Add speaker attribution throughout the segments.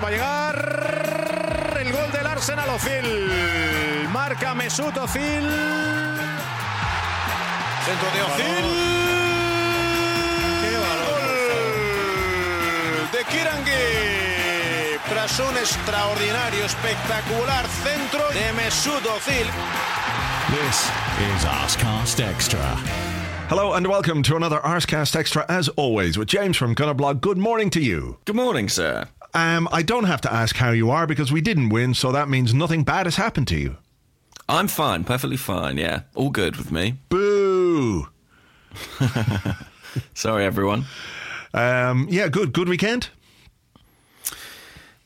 Speaker 1: Ahí va a llegar el gol del Arsenal Ozil. Marca Mesut Ozil. Centro de Ozil. Gol de Kirangi. Tras un extraordinario, espectacular centro de Mesut Ozil.
Speaker 2: This is Arscast Extra.
Speaker 3: Hello and welcome to another Arscast Extra, as always, with James from Gunnerblog. Good morning to you.
Speaker 4: Good morning, sir.
Speaker 3: Um, I don't have to ask how you are because we didn't win, so that means nothing bad has happened to you.
Speaker 4: I'm fine, perfectly fine, yeah. All good with me.
Speaker 3: Boo!
Speaker 4: Sorry, everyone.
Speaker 3: Um, yeah, good. Good weekend.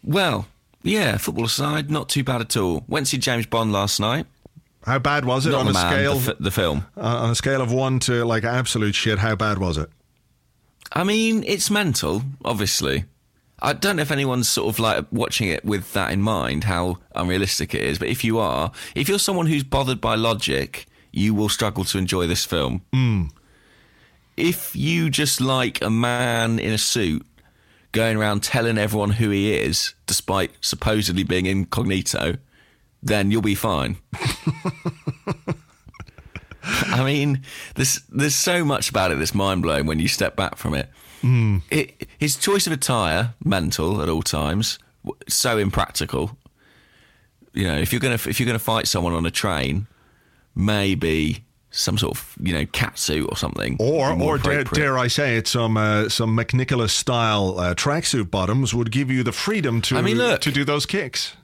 Speaker 4: Well, yeah, football aside, not too bad at all. Went to see James Bond last night.
Speaker 3: How bad was it
Speaker 4: Not
Speaker 3: on a
Speaker 4: man,
Speaker 3: scale?
Speaker 4: the, fi- the film.
Speaker 3: uh, on a scale of one to like absolute shit, how bad was it?
Speaker 4: I mean, it's mental, obviously. I don't know if anyone's sort of like watching it with that in mind, how unrealistic it is. But if you are, if you're someone who's bothered by logic, you will struggle to enjoy this film. Hmm. If you just like a man in a suit going around telling everyone who he is, despite supposedly being incognito, then you'll be fine. I mean, there's there's so much about it that's mind blowing when you step back from it. It. His choice of attire, mental at all times, so impractical. You know, if you're gonna if you're gonna fight someone on a train, maybe some sort of you know cat suit or something,
Speaker 3: Or,
Speaker 4: would be more
Speaker 3: or dare, dare I say it, some uh, some McNicholas style uh, tracksuit bottoms would give you the freedom to
Speaker 4: I mean, look.
Speaker 3: to do those kicks.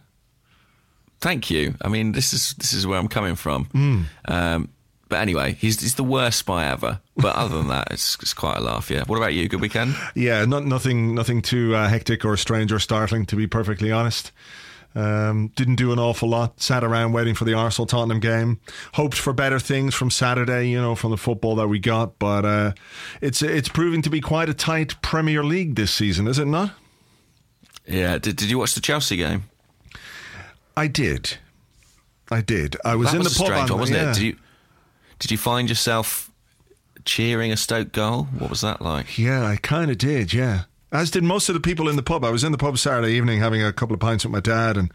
Speaker 4: Thank you. I mean, this is this is where I'm coming from.
Speaker 3: Hmm.
Speaker 4: Um, but anyway, he's he's the worst spy ever. But other than that, it's it's quite a laugh. Yeah. What about you? Good weekend.
Speaker 3: Yeah, not, nothing nothing too uh, hectic or strange or startling, to be perfectly honest. Um, didn't do an awful lot. Sat around waiting for the Arsenal Tottenham game. Hoped for better things from Saturday, you know, from the football that we got. But uh, it's it's proving to be quite a tight Premier League this season, is it not?
Speaker 4: Yeah. Did Did you watch the Chelsea game?
Speaker 3: I did. I did. I was
Speaker 4: that
Speaker 3: in
Speaker 4: was
Speaker 3: the
Speaker 4: a
Speaker 3: pub,
Speaker 4: strange
Speaker 3: on-
Speaker 4: one, wasn't
Speaker 3: yeah.
Speaker 4: it? Did you Did you find yourself cheering a Stoke goal? What was that like?
Speaker 3: Yeah, I kind of did. Yeah, as did most of the people in the pub. I was in the pub Saturday evening having a couple of pints with my dad, and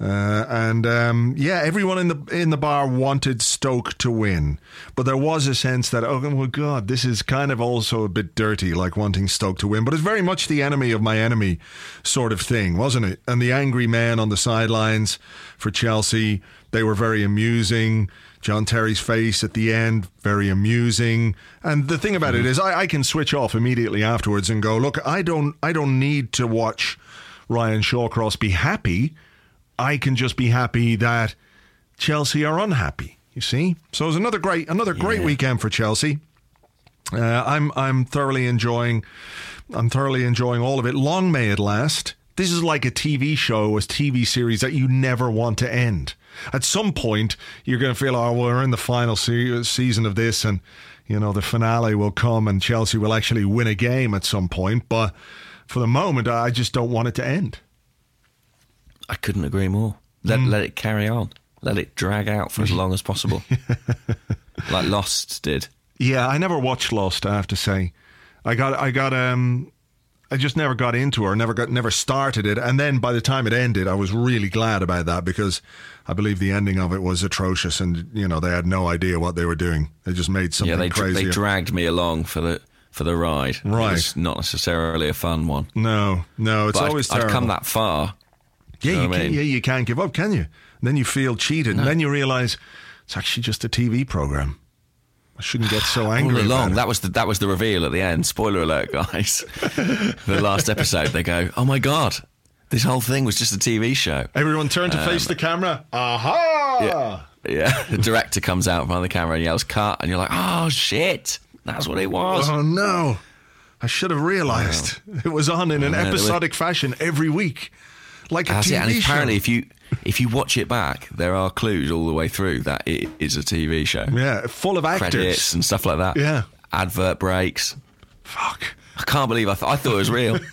Speaker 3: uh, and um, yeah, everyone in the in the bar wanted Stoke to win, but there was a sense that oh well, God, this is kind of also a bit dirty, like wanting Stoke to win. But it's very much the enemy of my enemy sort of thing, wasn't it? And the angry men on the sidelines for Chelsea, they were very amusing. John Terry's face at the end, very amusing. And the thing about it is, I, I can switch off immediately afterwards and go, look, I don't, I don't need to watch Ryan Shawcross be happy. I can just be happy that Chelsea are unhappy. You see, so it was another great, another great weekend for Chelsea. Uh, I'm, I'm thoroughly enjoying, I'm thoroughly enjoying all of it. Long may it last. This is like a TV show, a TV series that you never want to end. At some point, you're going to feel, oh, we're in the final se- season of this, and you know the finale will come, and Chelsea will actually win a game at some point. But for the moment, I just don't want it to end.
Speaker 4: I couldn't agree more. Let
Speaker 3: Mm.
Speaker 4: Let it carry on. Let it drag out for as long as possible, like Lost did.
Speaker 3: Yeah, I never watched Lost. I have to say, I got, I got, um, I just never got into it, or never got, never started it. And then by the time it ended, I was really glad about that because I believe the ending of it was atrocious, and you know they had no idea what they were doing. They just made something crazy.
Speaker 4: yeah, they
Speaker 3: crazy.
Speaker 4: they dragged me along for the for the ride.
Speaker 3: Right.
Speaker 4: It was not necessarily a fun one.
Speaker 3: no, no, it's
Speaker 4: But
Speaker 3: always
Speaker 4: I'd,
Speaker 3: terrible.
Speaker 4: come that far.
Speaker 3: yeah,
Speaker 4: know
Speaker 3: you
Speaker 4: what I
Speaker 3: can,
Speaker 4: mean?
Speaker 3: yeah, you can't give up, can you? And then you feel cheated, and then you realize it's actually just a TV program. I shouldn't get so angry. about
Speaker 4: along, that was the that was the reveal at the end. Spoiler alert, guys. the last episode, they go, "Oh my god, this whole thing was just a TV show."
Speaker 3: Everyone turn to face um, the camera. Aha!
Speaker 4: Yeah, yeah. The director comes out of the camera and yells, "Cut!" And you're like, "Oh shit, that's what it was."
Speaker 3: Oh no! I should have realised it was on in an
Speaker 4: Yeah, there was-
Speaker 3: episodic fashion every week, like a ah,
Speaker 4: That's
Speaker 3: TV
Speaker 4: it. And
Speaker 3: show.
Speaker 4: apparently, if you if you watch it back, there are clues all the way through that it is a TV show.
Speaker 3: yeah, full of actors.
Speaker 4: Credits and stuff like that.
Speaker 3: Yeah.
Speaker 4: Advert breaks.
Speaker 3: Fuck.
Speaker 4: I can't believe I, th- I thought it was real.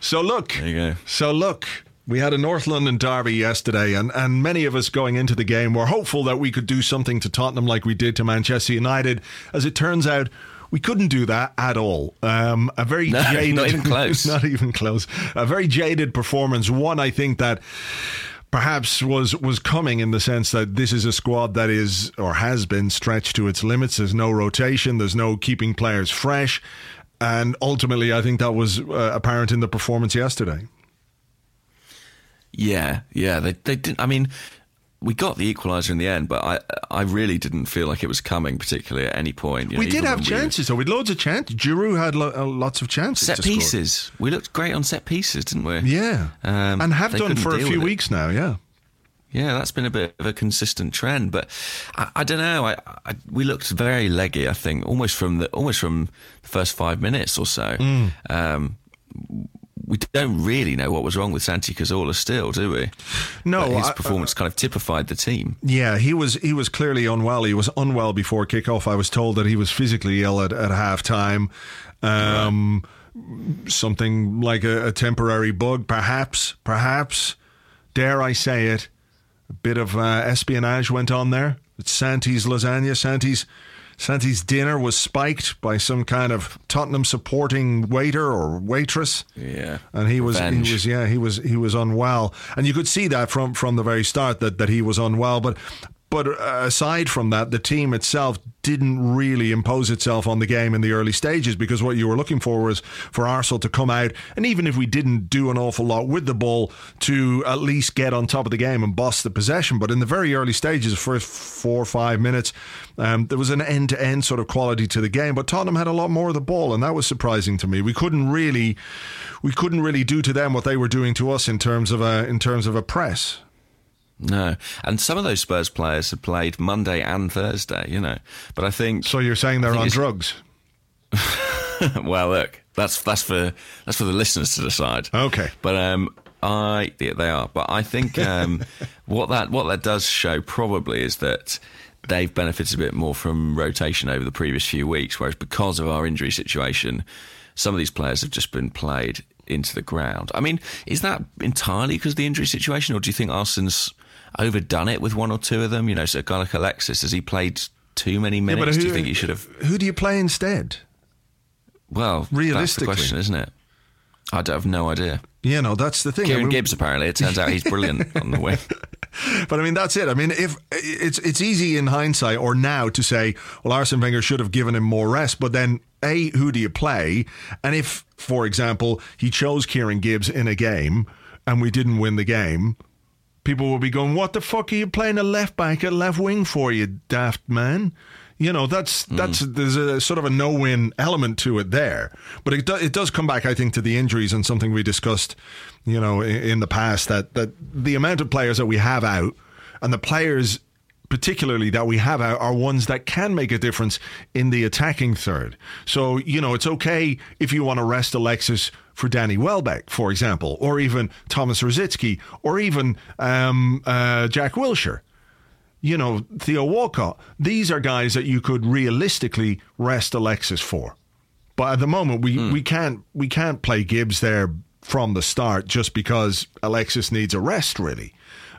Speaker 3: So look,
Speaker 4: There you go.
Speaker 3: so look. We had a North London derby yesterday, and, and many of us going into the game were hopeful that we could do something to Tottenham like we did to Manchester United. As it turns out, We couldn't do that at all. Um, a very
Speaker 4: No,
Speaker 3: jaded,
Speaker 4: not even close.
Speaker 3: not even close. A very jaded performance. One, I think that perhaps was was coming in the sense that this is a squad that is or has been stretched to its limits. There's no rotation. There's no keeping players fresh, and ultimately, I think that was uh, apparent in the performance yesterday.
Speaker 4: Yeah, yeah. They they didn't. I mean, we got the equaliser in the end, but I I really didn't feel like it was coming particularly at any point. you know,
Speaker 3: we did have
Speaker 4: when we-
Speaker 3: chances, though. We had loads of chances. Giroud had lo- uh, lots of chances.
Speaker 4: Set
Speaker 3: to score.
Speaker 4: pieces. We looked great on set pieces, didn't we?
Speaker 3: Yeah,
Speaker 4: Um,
Speaker 3: and have done for a few
Speaker 4: it.
Speaker 3: weeks now. Yeah.
Speaker 4: Yeah, that's been a bit of a consistent trend, but I, I don't know. I, I, we looked very leggy. I think almost from the almost from the first five minutes or so.
Speaker 3: Mm.
Speaker 4: Um, we don't really know what was wrong with Santi Cazorla still, do we?
Speaker 3: No,
Speaker 4: But his
Speaker 3: I-
Speaker 4: performance kind of typified the team.
Speaker 3: Yeah, he was he was clearly unwell. He was unwell before kickoff. I was told that he was physically ill at, at half time. Um, Something like a, a temporary bug, perhaps, perhaps. Dare I say it? A bit of uh, espionage went on there. It's Santi's lasagna. Santi's Santi's dinner was spiked by some kind of Tottenham supporting waiter or waitress.
Speaker 4: Yeah,
Speaker 3: and he was
Speaker 4: Revenge.
Speaker 3: he was yeah he was he was unwell, and you could see that from from the very start that that he was unwell. But but uh, aside from that, the team itself didn't really impose itself on the game in the early stages because what you were looking for was for Arsenal to come out, and even if we didn't do an awful lot with the ball, to at least get on top of the game and boss the possession. But in the very early stages, the first four or five minutes, um, there was an end to end sort of quality to the game. But Tottenham had a lot more of the ball, and that was surprising to me. We couldn't really, we couldn't really do to them what they were doing to us in terms of a in terms of a press.
Speaker 4: No. And some of those Spurs players had played Monday and Thursday, you know. But I think
Speaker 3: So you're saying they're on drugs?
Speaker 4: well, look, that's that's for that's for the listeners to decide.
Speaker 3: Okay.
Speaker 4: but um, I yeah, they are. But I think um, what that what that does show probably is that they've benefited a bit more from rotation over the previous few weeks, whereas because of our injury situation, some of these players have just been played into the ground. I mean, is that entirely because of the injury situation, or do you think Arsenal's overdone it with one or two of them? You know, so a guy like Alexis, has he played too many minutes? do you think he should have?
Speaker 3: Who do you play instead?
Speaker 4: Well, that's the question, isn't it? I don't have no idea.
Speaker 3: Yeah, no, that's the thing. I
Speaker 4: Kieran
Speaker 3: mean,
Speaker 4: Gibbs, apparently, it turns out he's brilliant on the wing.
Speaker 3: But I mean, that's it. I mean, if it's it's easy in hindsight or now to say, well, Arsene Wenger should have given him more rest. But then, a who do you play? And if, for example, he chose Kieran Gibbs in a game and we didn't win the game, people will be going, "What the fuck are you playing a left back at left wing for, you daft man?" You know, that's that's hmm. there's a sort of a no-win element to it there, but it do, it does come back, I think, to the injuries and something we discussed, you know, in, in the past that that the amount of players that we have out and the players particularly that we have out are ones that can make a difference in the attacking third. So, you know, it's okay if you want to rest Alexis for Danny Welbeck, for example, or even Thomas Rosicky, or even um, uh, Jack Wilshere you know, Theo Walcott. These are guys that you could realistically rest Alexis for. But at the moment, we, we can't we can't play Gibbs there from the start just because Alexis needs a rest, really.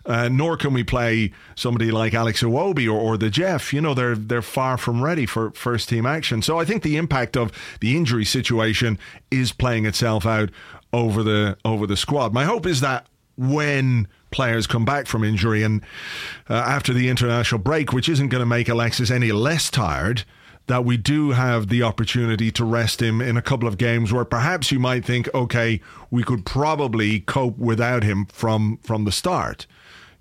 Speaker 3: Uh, nor can we play somebody like Alex Iwobi or, or the Jeff. You know, they're they're far from ready for first team action. So I think the impact of the injury situation is playing itself out over the over the squad. My hope is that when players come back from injury and uh, after the international break, which isn't going to make Alexis any less tired, that we do have the opportunity to rest him in a couple of games where perhaps you might think, okay, we could probably cope without him from from the start.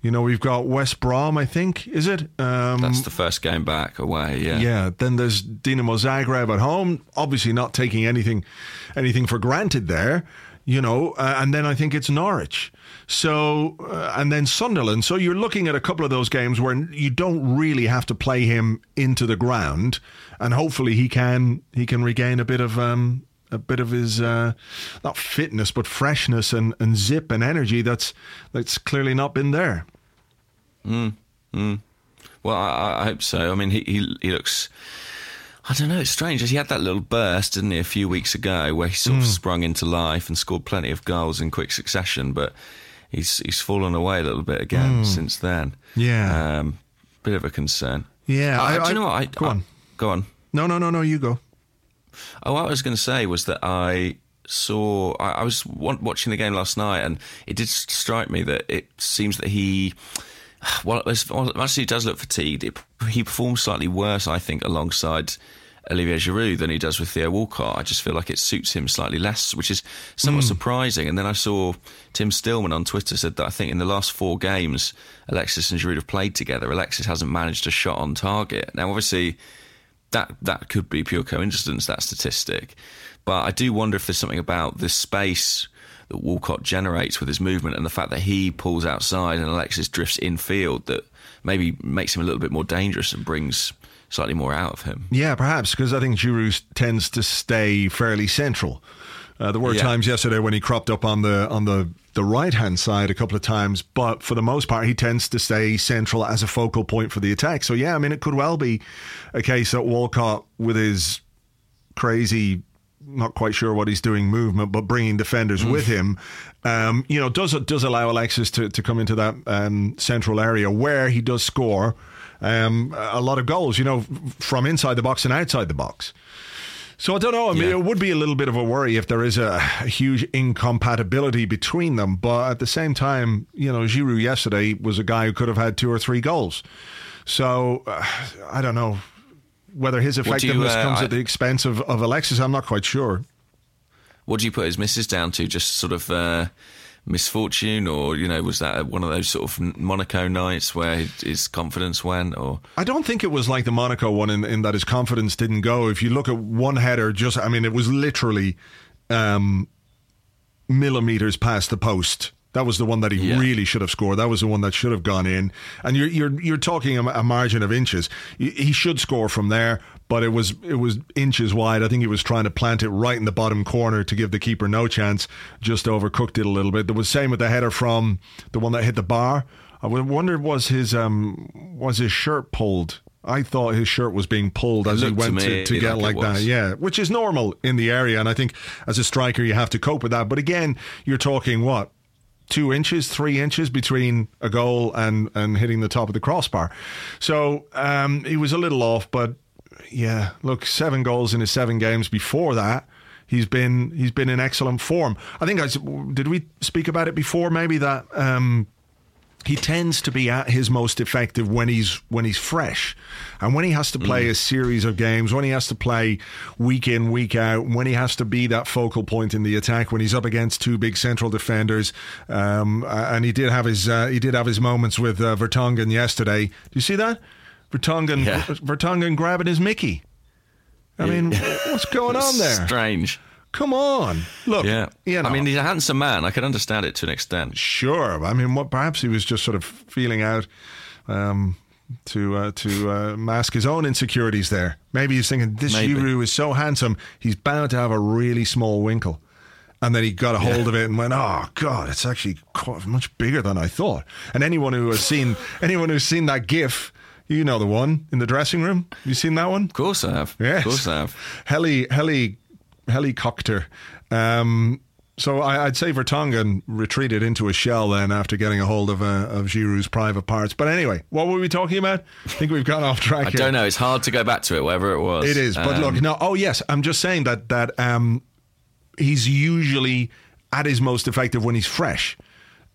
Speaker 3: You know, we've got West Brom, I think, is it? Um,
Speaker 4: That's the first game back away, yeah.
Speaker 3: yeah. Then there's Dinamo Zagreb at home. Obviously, not taking anything anything for granted there. You know, uh, and then I think it's Norwich. So uh, and then Sunderland. So you're looking at a couple of those games where you don't really have to play him into the ground, and hopefully he can he can regain a bit of um, a bit of his uh, not fitness but freshness and, and zip and energy that's that's clearly not been there.
Speaker 4: Well, I, I hope so. I mean, he, he he looks. I don't know. It's strange. He had that little burst, didn't he, a few weeks ago, where he sort
Speaker 3: Hmm.
Speaker 4: of sprung into life and scored plenty of goals in quick succession. But he's he's fallen away a little bit again since then.
Speaker 3: Yeah.
Speaker 4: um, bit of a concern.
Speaker 3: Yeah,
Speaker 4: Uh,
Speaker 3: I-
Speaker 4: do you know what? I,
Speaker 3: go
Speaker 4: I-
Speaker 3: on.
Speaker 4: go on.
Speaker 3: No, no, no, no. You go.
Speaker 4: Oh, what I was going to say was that I saw. I, I was watching the game last night, and it did strike me that it seems that he. Well, as well, actually, he does look fatigued. It, he performs slightly worse, I think, alongside Olivier Giroud than he does with Theo Walcott. I just feel like it suits him slightly less, which is somewhat
Speaker 3: Hmm.
Speaker 4: surprising. And then I saw Tim Stillman on Twitter said that I think in the last four games Alexis and Giroud have played together. Alexis hasn't managed a shot on target. Now, obviously, that that could be pure coincidence that statistic, but I do wonder if there's something about the space that Walcott generates with his movement and the fact that he pulls outside and Alexis drifts infield that maybe makes him a little bit more dangerous and brings slightly more out of him.
Speaker 3: Yeah, perhaps because I think Giroud tends to stay fairly central. Uh, there were
Speaker 4: Yeah.
Speaker 3: times yesterday when he cropped up on the on the the right hand side a couple of times, but for the most part, he tends to stay central as a focal point for the attack. So yeah, I mean, it could well be a case that Walcott, with his crazy, not quite sure what he's doing movement, but bringing defenders with him, um, you know, does does allow Alexis to, to come into that um, central area where he does score um, a lot of goals, you know, from inside the box and outside the box. So I don't know. I mean,
Speaker 4: Yeah.
Speaker 3: it would be a little bit of a worry if there is a, a huge incompatibility between them. But at the same time, you know, Giroud yesterday was a guy who could have had two or three goals. So uh, I don't know whether his
Speaker 4: do you,
Speaker 3: effectiveness
Speaker 4: uh,
Speaker 3: comes
Speaker 4: I-
Speaker 3: at the expense of, of Alexis. I'm not quite sure.
Speaker 4: What do you put his misses down to? Just sort of uh, misfortune, or you know, was that one of those sort of Monaco nights where his confidence went? Or
Speaker 3: I don't think it was like the Monaco one in, in that his confidence didn't go. If you look at one header, just I mean, it was literally um, millimeters past the post. That was the one that he
Speaker 4: Yeah.
Speaker 3: really should have scored. That was the one that should have gone in. And you're you're you're talking a, margin of inches. He should score from there, but it was it was inches wide. I think he was trying to plant it right in the bottom corner to give the keeper no chance. Just overcooked it a little bit. There was same with the header from the one that hit the bar. I wonder was his um was his shirt pulled. I thought his shirt was being pulled as he
Speaker 4: looked to
Speaker 3: went to, to get
Speaker 4: like
Speaker 3: like that. Yeah, which is normal in the area, and I think as a striker you have to cope with that. But again, you're talking what two inches, three inches between a goal and and hitting the top of the crossbar. So um, he was a little off, but yeah, look, seven goals in his seven games before that. He's been he's been in excellent form. I think I did we speak about it before? Maybe that um, he tends to be at his most effective when he's when he's fresh, and when he has to play a series of games, when he has to play week in week out, when he has to be that focal point in the attack, when he's up against two big central defenders, um, and he did have his uh, he did have his moments with uh, Vertonghen yesterday. Do you see that? Vertonghen
Speaker 4: Yeah.
Speaker 3: Vertonghen grabbing his Mickey. I mean, what's going on there?
Speaker 4: Strange.
Speaker 3: Come on, look.
Speaker 4: Yeah.
Speaker 3: you know.
Speaker 4: I mean, he's a handsome man. I can understand it to an extent.
Speaker 3: Sure. I mean, what perhaps he was just sort of feeling out um, to uh, to uh, mask his own insecurities there. Maybe he's thinking this
Speaker 4: Maybe.
Speaker 3: Giroud is so handsome, he's bound to have a really small winkle. And then he got a hold of it and went, "Oh God, it's actually quite much bigger than I thought." And anyone who has seen anyone who's seen that GIF, you know the one in the dressing room. You seen that one?
Speaker 4: Of course I have.
Speaker 3: Yes.
Speaker 4: Of course I have.
Speaker 3: Heli, heli, helicopter. Um, so I, I'd say Vertonghen retreated into a shell then after getting a hold of uh, of Giroud's private parts. But anyway, what were we talking about? I think we've gone off track.
Speaker 4: I
Speaker 3: here.
Speaker 4: don't know. It's hard to go back to it, wherever it was.
Speaker 3: It is, but
Speaker 4: Um,
Speaker 3: look, no. Oh yes, I'm just saying that that um, he's usually at his most effective when he's fresh.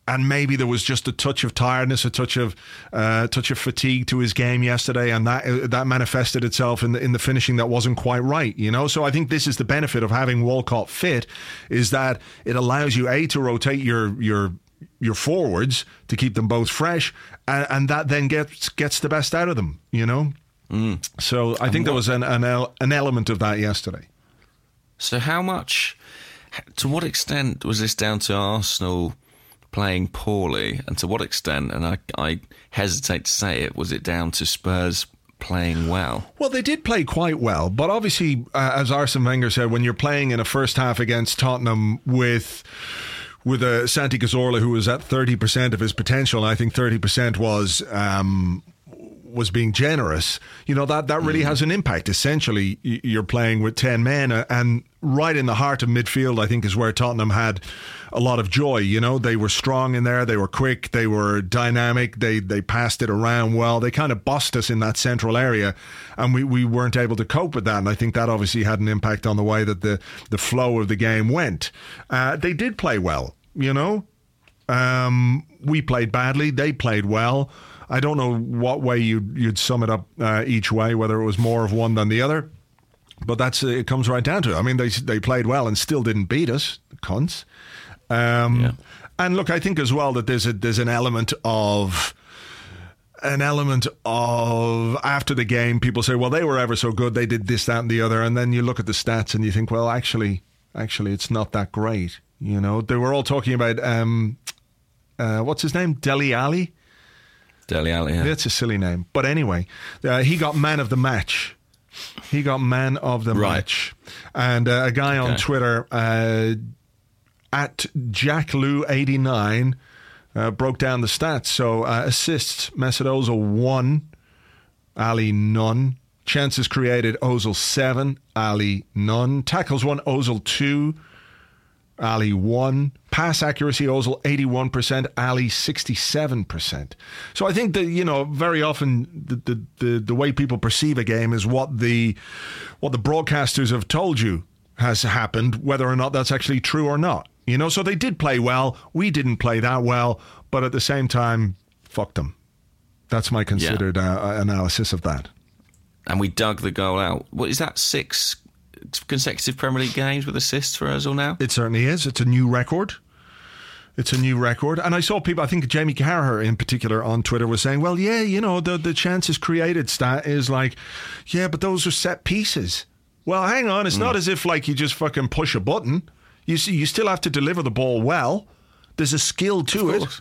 Speaker 3: And maybe there was just a touch of tiredness, a touch of uh, touch of fatigue to his game yesterday, and that uh, that manifested itself in the in the finishing that wasn't quite right. You know, so I think this is the benefit of having Walcott fit, is that it allows you a to rotate your your your forwards to keep them both fresh, and, and that then gets gets the best out of them. You know, so I think there was an an, el- an element of that yesterday.
Speaker 4: So, how much, to what extent was this down to Arsenal playing poorly, and to what extent, and I, I hesitate to say it, was it down to Spurs playing well?
Speaker 3: Well, they did play quite well, but obviously, uh, as Arsene Wenger said, when you're playing in a first half against Tottenham with with a Santi Cazorla who was at thirty percent of his potential, I think thirty percent was um, was being generous, you know that that really has an impact. Essentially, you're playing with ten men, uh, and right in the heart of midfield, I think is where Tottenham had a lot of joy. You know, they were strong in there, they were quick, they were dynamic, they they passed it around well. They kind of bossed us in that central area, and we, we weren't able to cope with that. And I think that obviously had an impact on the way that the the flow of the game went. Uh, they did play well, you know. Um, we played badly. They played well. I don't know what way you'd, you'd sum it up uh, each way, whether it was more of one than the other. But that's it comes right down to it. I mean, they they played well and still didn't beat us, cunts. Um,
Speaker 4: Yeah.
Speaker 3: And look, I think as well that there's a there's an element of an element of after the game, people say, well, they were ever so good, they did this, that, and the other, and then you look at the stats and you think, well, actually, actually, it's not that great. You know, they were all talking about um, uh, what's his name, Dele Alli.
Speaker 4: Dele Alli. Yeah.
Speaker 3: That's a silly name, but anyway, uh, he got man of the match. He got man of the
Speaker 4: Right.
Speaker 3: match, and uh, a guy on
Speaker 4: Okay.
Speaker 3: Twitter uh, at Jack Lou eighty nine uh, broke down the stats. So uh, assists, Mesut Ozil one, Alli none. Chances created, Ozil seven, Alli none. Tackles one, Ozil two. Alli one. Pass accuracy, Ozil 81%, Alli 67%. So I think that, you know, very often the, the, the, the way people perceive a game is what the what the broadcasters have told you has happened, whether or not that's actually true or not. You know, so they did play well. We didn't play that well, but at the same time, fuck them. That's my considered uh, analysis of that.
Speaker 4: and we dug the goal out. What is that? Six consecutive Premier League games with assists for Ozil now.
Speaker 3: It certainly is. It's a new record. It's a new record. And I saw people, I think Jamie Carragher in particular on Twitter was saying, well, yeah, you know, the, the chances created stat is like, yeah, but those are set pieces. Well, hang on. It's not as if like you just fucking push a button. You see, you still have to deliver the ball well. There's a skill to it.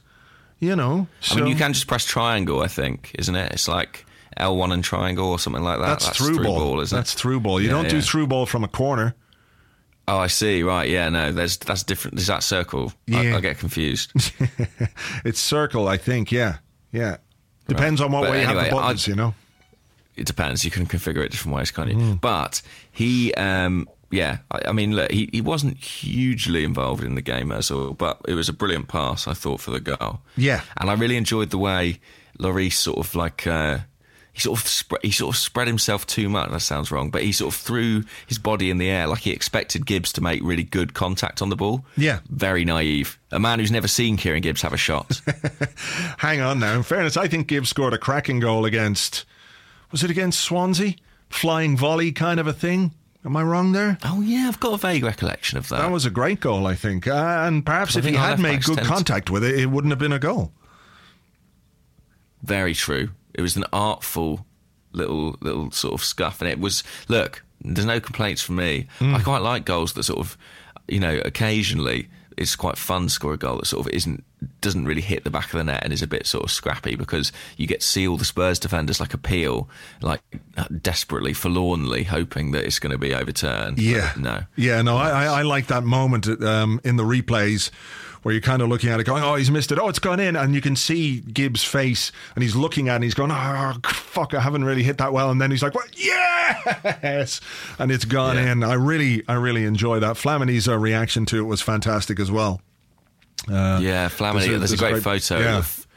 Speaker 3: You know,
Speaker 4: I mean, you can just press triangle. I think, isn't it? It's like L1 and triangle or something like that.
Speaker 3: That's, through, ball.
Speaker 4: isn't
Speaker 3: That's
Speaker 4: it?
Speaker 3: through ball. You
Speaker 4: Yeah,
Speaker 3: don't do through ball from a corner.
Speaker 4: Oh, I see. Right. Yeah. No. There's that's different. There's that circle.
Speaker 3: Yeah.
Speaker 4: I, I get confused.
Speaker 3: It's circle, I think. Yeah, yeah. Depends on what
Speaker 4: But
Speaker 3: way you have
Speaker 4: anyway,
Speaker 3: the
Speaker 4: I-
Speaker 3: buttons. you know.
Speaker 4: it depends. You can configure it different ways, can't you?
Speaker 3: Mm.
Speaker 4: But he, um, yeah, I, I mean, look, he, he wasn't hugely involved in the game as all, but it was a brilliant pass, I thought, for the goal.
Speaker 3: Yeah.
Speaker 4: and I really enjoyed the way Lloris sort of like. Uh, he sort of spread. He sort of spread himself too much. That sounds wrong, but he sort of threw his body in the air like he expected Gibbs to make really good contact on the ball.
Speaker 3: Yeah.
Speaker 4: very naive. A man who's never seen Kieran Gibbs have a shot.
Speaker 3: Hang on now. In fairness, I think Gibbs scored a cracking goal against. Was it against Swansea? Flying volley kind of a thing. Am I wrong there?
Speaker 4: oh yeah, I've got a vague recollection of that.
Speaker 3: That was a great goal, I think. Uh, and perhaps if he had made good contact with it, it wouldn't have been a goal.
Speaker 4: Very true. It was an artful little little sort of scuff, and it was look. There's no complaints from me.
Speaker 3: Hmm.
Speaker 4: I quite like goals that sort of, you know, occasionally it's quite fun to score a goal that sort of isn't doesn't really hit the back of the net and is a bit sort of scrappy because you get to see all the Spurs defenders like appeal, like desperately, forlornly hoping that it's going to be overturned.
Speaker 3: Yeah.
Speaker 4: no.
Speaker 3: Yeah, no, I, I, I like that moment um, in the replays where you're kind of looking at it going, oh, he's missed it. Oh, it's gone in. And you can see Gibbs' face and he's looking at it and he's going, oh, fuck, I haven't really hit that well. And then he's like, what? Yes! And it's gone
Speaker 4: Yeah.
Speaker 3: in. I really, I really enjoy that. Flamini's uh, reaction to it was fantastic as well.
Speaker 4: yeah, Flamini.
Speaker 3: there's
Speaker 4: There's,
Speaker 3: a-
Speaker 4: a,
Speaker 3: there's a
Speaker 4: great,
Speaker 3: great-
Speaker 4: photo
Speaker 3: yeah.
Speaker 4: of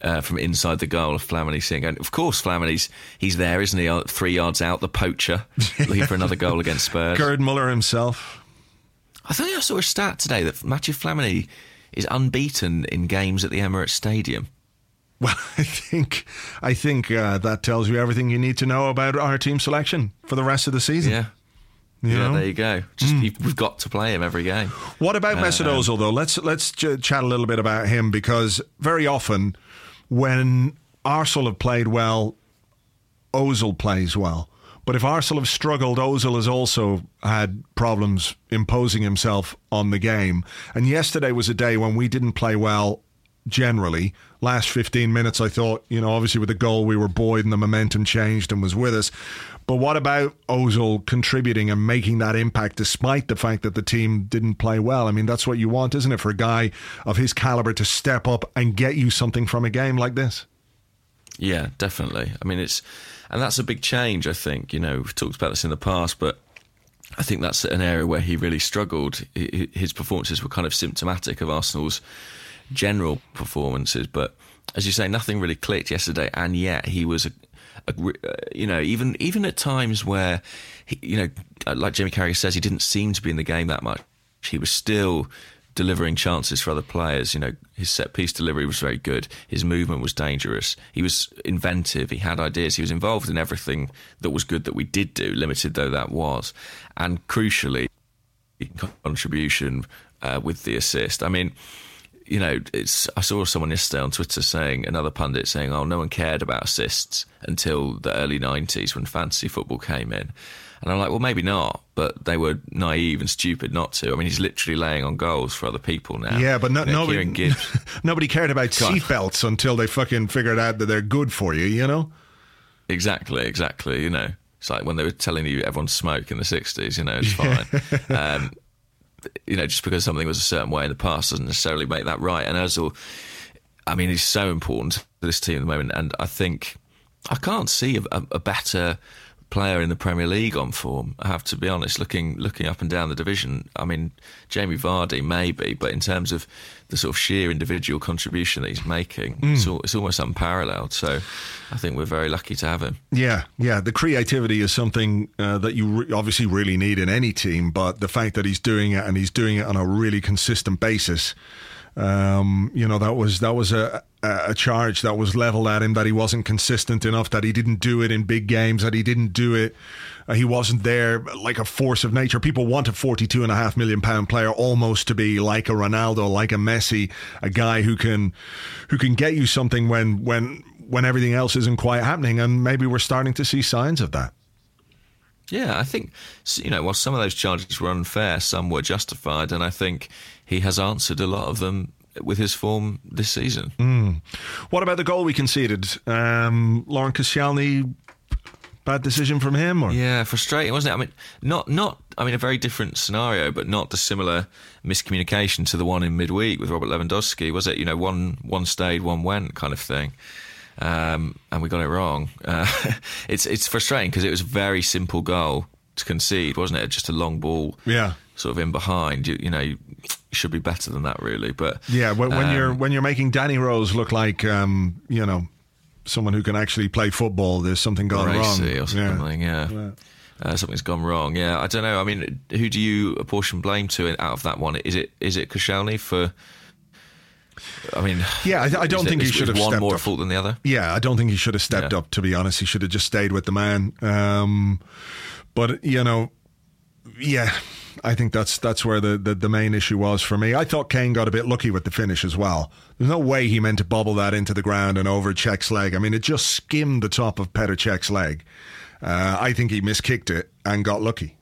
Speaker 4: uh, from inside the goal of Flamini seeing. And of course, Flamini's he's there, isn't he? uh, Three yards out, the poacher, looking for another goal against Spurs.
Speaker 3: Gerd Muller himself.
Speaker 4: I think I saw a stat today that Mathieu Flamini is unbeaten in games at the Emirates Stadium.
Speaker 3: Well, I think I think uh, that tells you everything you need to know about our team selection for the rest of the season.
Speaker 4: Yeah.
Speaker 3: You
Speaker 4: yeah,
Speaker 3: know?
Speaker 4: There you go. Just you- we've got to play him every game.
Speaker 3: What about
Speaker 4: Uh,
Speaker 3: Mesut Ozil though? Let's let's ch- chat a little bit about him because very often when Arsenal have played well, Ozil plays well. But if Arsenal have struggled, Ozil has also had problems imposing himself on the game. And yesterday was a day when we didn't play well generally. Last 15 minutes, I thought, you know, obviously with the goal, we were buoyed and the momentum changed and was with us. But what about Ozil contributing and making that impact despite the fact that the team didn't play well? I mean, that's what you want, isn't it, for a guy of his caliber to step up and get you something from a game like this?
Speaker 4: Yeah, definitely. I mean, it's and that's a big change. I think you know we've talked about this in the past, but I think that's an area where he really struggled. His performances were kind of symptomatic of Arsenal's general performances, but as you say, nothing really clicked yesterday, and yet he was a, a uh, you know even even at times where he, you know like Jamie Carragher says he didn't seem to be in the game that much. He was still delivering chances for other players. You know, his set piece delivery was very good. His movement was dangerous. He was inventive. He had ideas. He was involved in everything that was good that we did do, limited though that was. And crucially, contribution uh, with the assist. I mean, you know, it's. I saw someone yesterday on Twitter saying another pundit saying, "Oh, no one cared about assists until the early '90s when fantasy football came in." And I'm like, well, maybe not, but they were naive and stupid not to. I mean, he's literally laying on goals for other people now.
Speaker 3: Yeah, but no,
Speaker 4: you know,
Speaker 3: nobody, nobody cared about seatbelts until they fucking figured out that they're good for you, you know?
Speaker 4: Exactly, exactly. You know, it's like when they were telling you everyone smoke in the 60s, you know, it's fine. um, you know, just because something was a certain way in the past doesn't necessarily make that right. And Ozil, I mean, he's so important to this team at the moment. And I think I can't see a, a better player in the Premier League on form. I have to be honest. Looking looking up and down the division, I mean Jamie Vardy maybe, but in terms of the sort of sheer individual contribution that he's making, mm. it's, all, it's, almost unparalleled. So I think we're very lucky to have him.
Speaker 3: Yeah, yeah. The creativity is something uh, that you re- obviously really need in any team, but the fact that he's doing it and he's doing it on a really consistent basis. Um, you know that was that was a a charge that was leveled at him that he wasn't consistent enough, that he didn't do it in big games, that he didn't do it. Uh, he wasn't there like a force of nature. People want a forty-two and a half million pound player almost to be like a Ronaldo, like a Messi, a guy who can who can get you something when when when everything else isn't quite happening. And maybe we're starting to see signs of that.
Speaker 4: Yeah, I think you know, while some of those charges were unfair, some were justified, and I think he has answered a lot of them with his form this season.
Speaker 3: Mm. What about the goal we conceded? Um, Laurent Koscielny, bad decision from him, or
Speaker 4: yeah, frustrating, wasn't it? I mean, not not. I mean, a very different scenario, but not dissimilar miscommunication to the one in midweek with Robert Lewandowski. Was it? You know, one one stayed, one went, kind of thing. Um, and we got it wrong. Uh, it's it's frustrating because it was a very simple goal to concede, wasn't it? Just a long ball.
Speaker 3: Yeah
Speaker 4: sort of in behind. You, you know, you should be better than that, really. But
Speaker 3: yeah, when, when um, you're when you're making Danny Rose look like um, you know someone who can actually play football, there's something gone wrong.
Speaker 4: Or something, yeah. yeah. Uh, something's gone wrong. Yeah, I don't know. I mean, who do you apportion blame to out of that one? Is it is it Koscielny for? I mean,
Speaker 3: yeah, I, I don't think he should have
Speaker 4: one more
Speaker 3: up.
Speaker 4: fault than the other.
Speaker 3: Yeah, I don't think he should have stepped yeah. up. To be honest, he should have just stayed with the man. Um, but you know, yeah, I think that's that's where the, the, the, main issue was for me. I thought Kane got a bit lucky with the finish as well. There's no way he meant to bobble that into the ground and over Cech's leg. I mean, it just skimmed the top of Petr Cech's leg. Uh, I think he miskicked it and got lucky.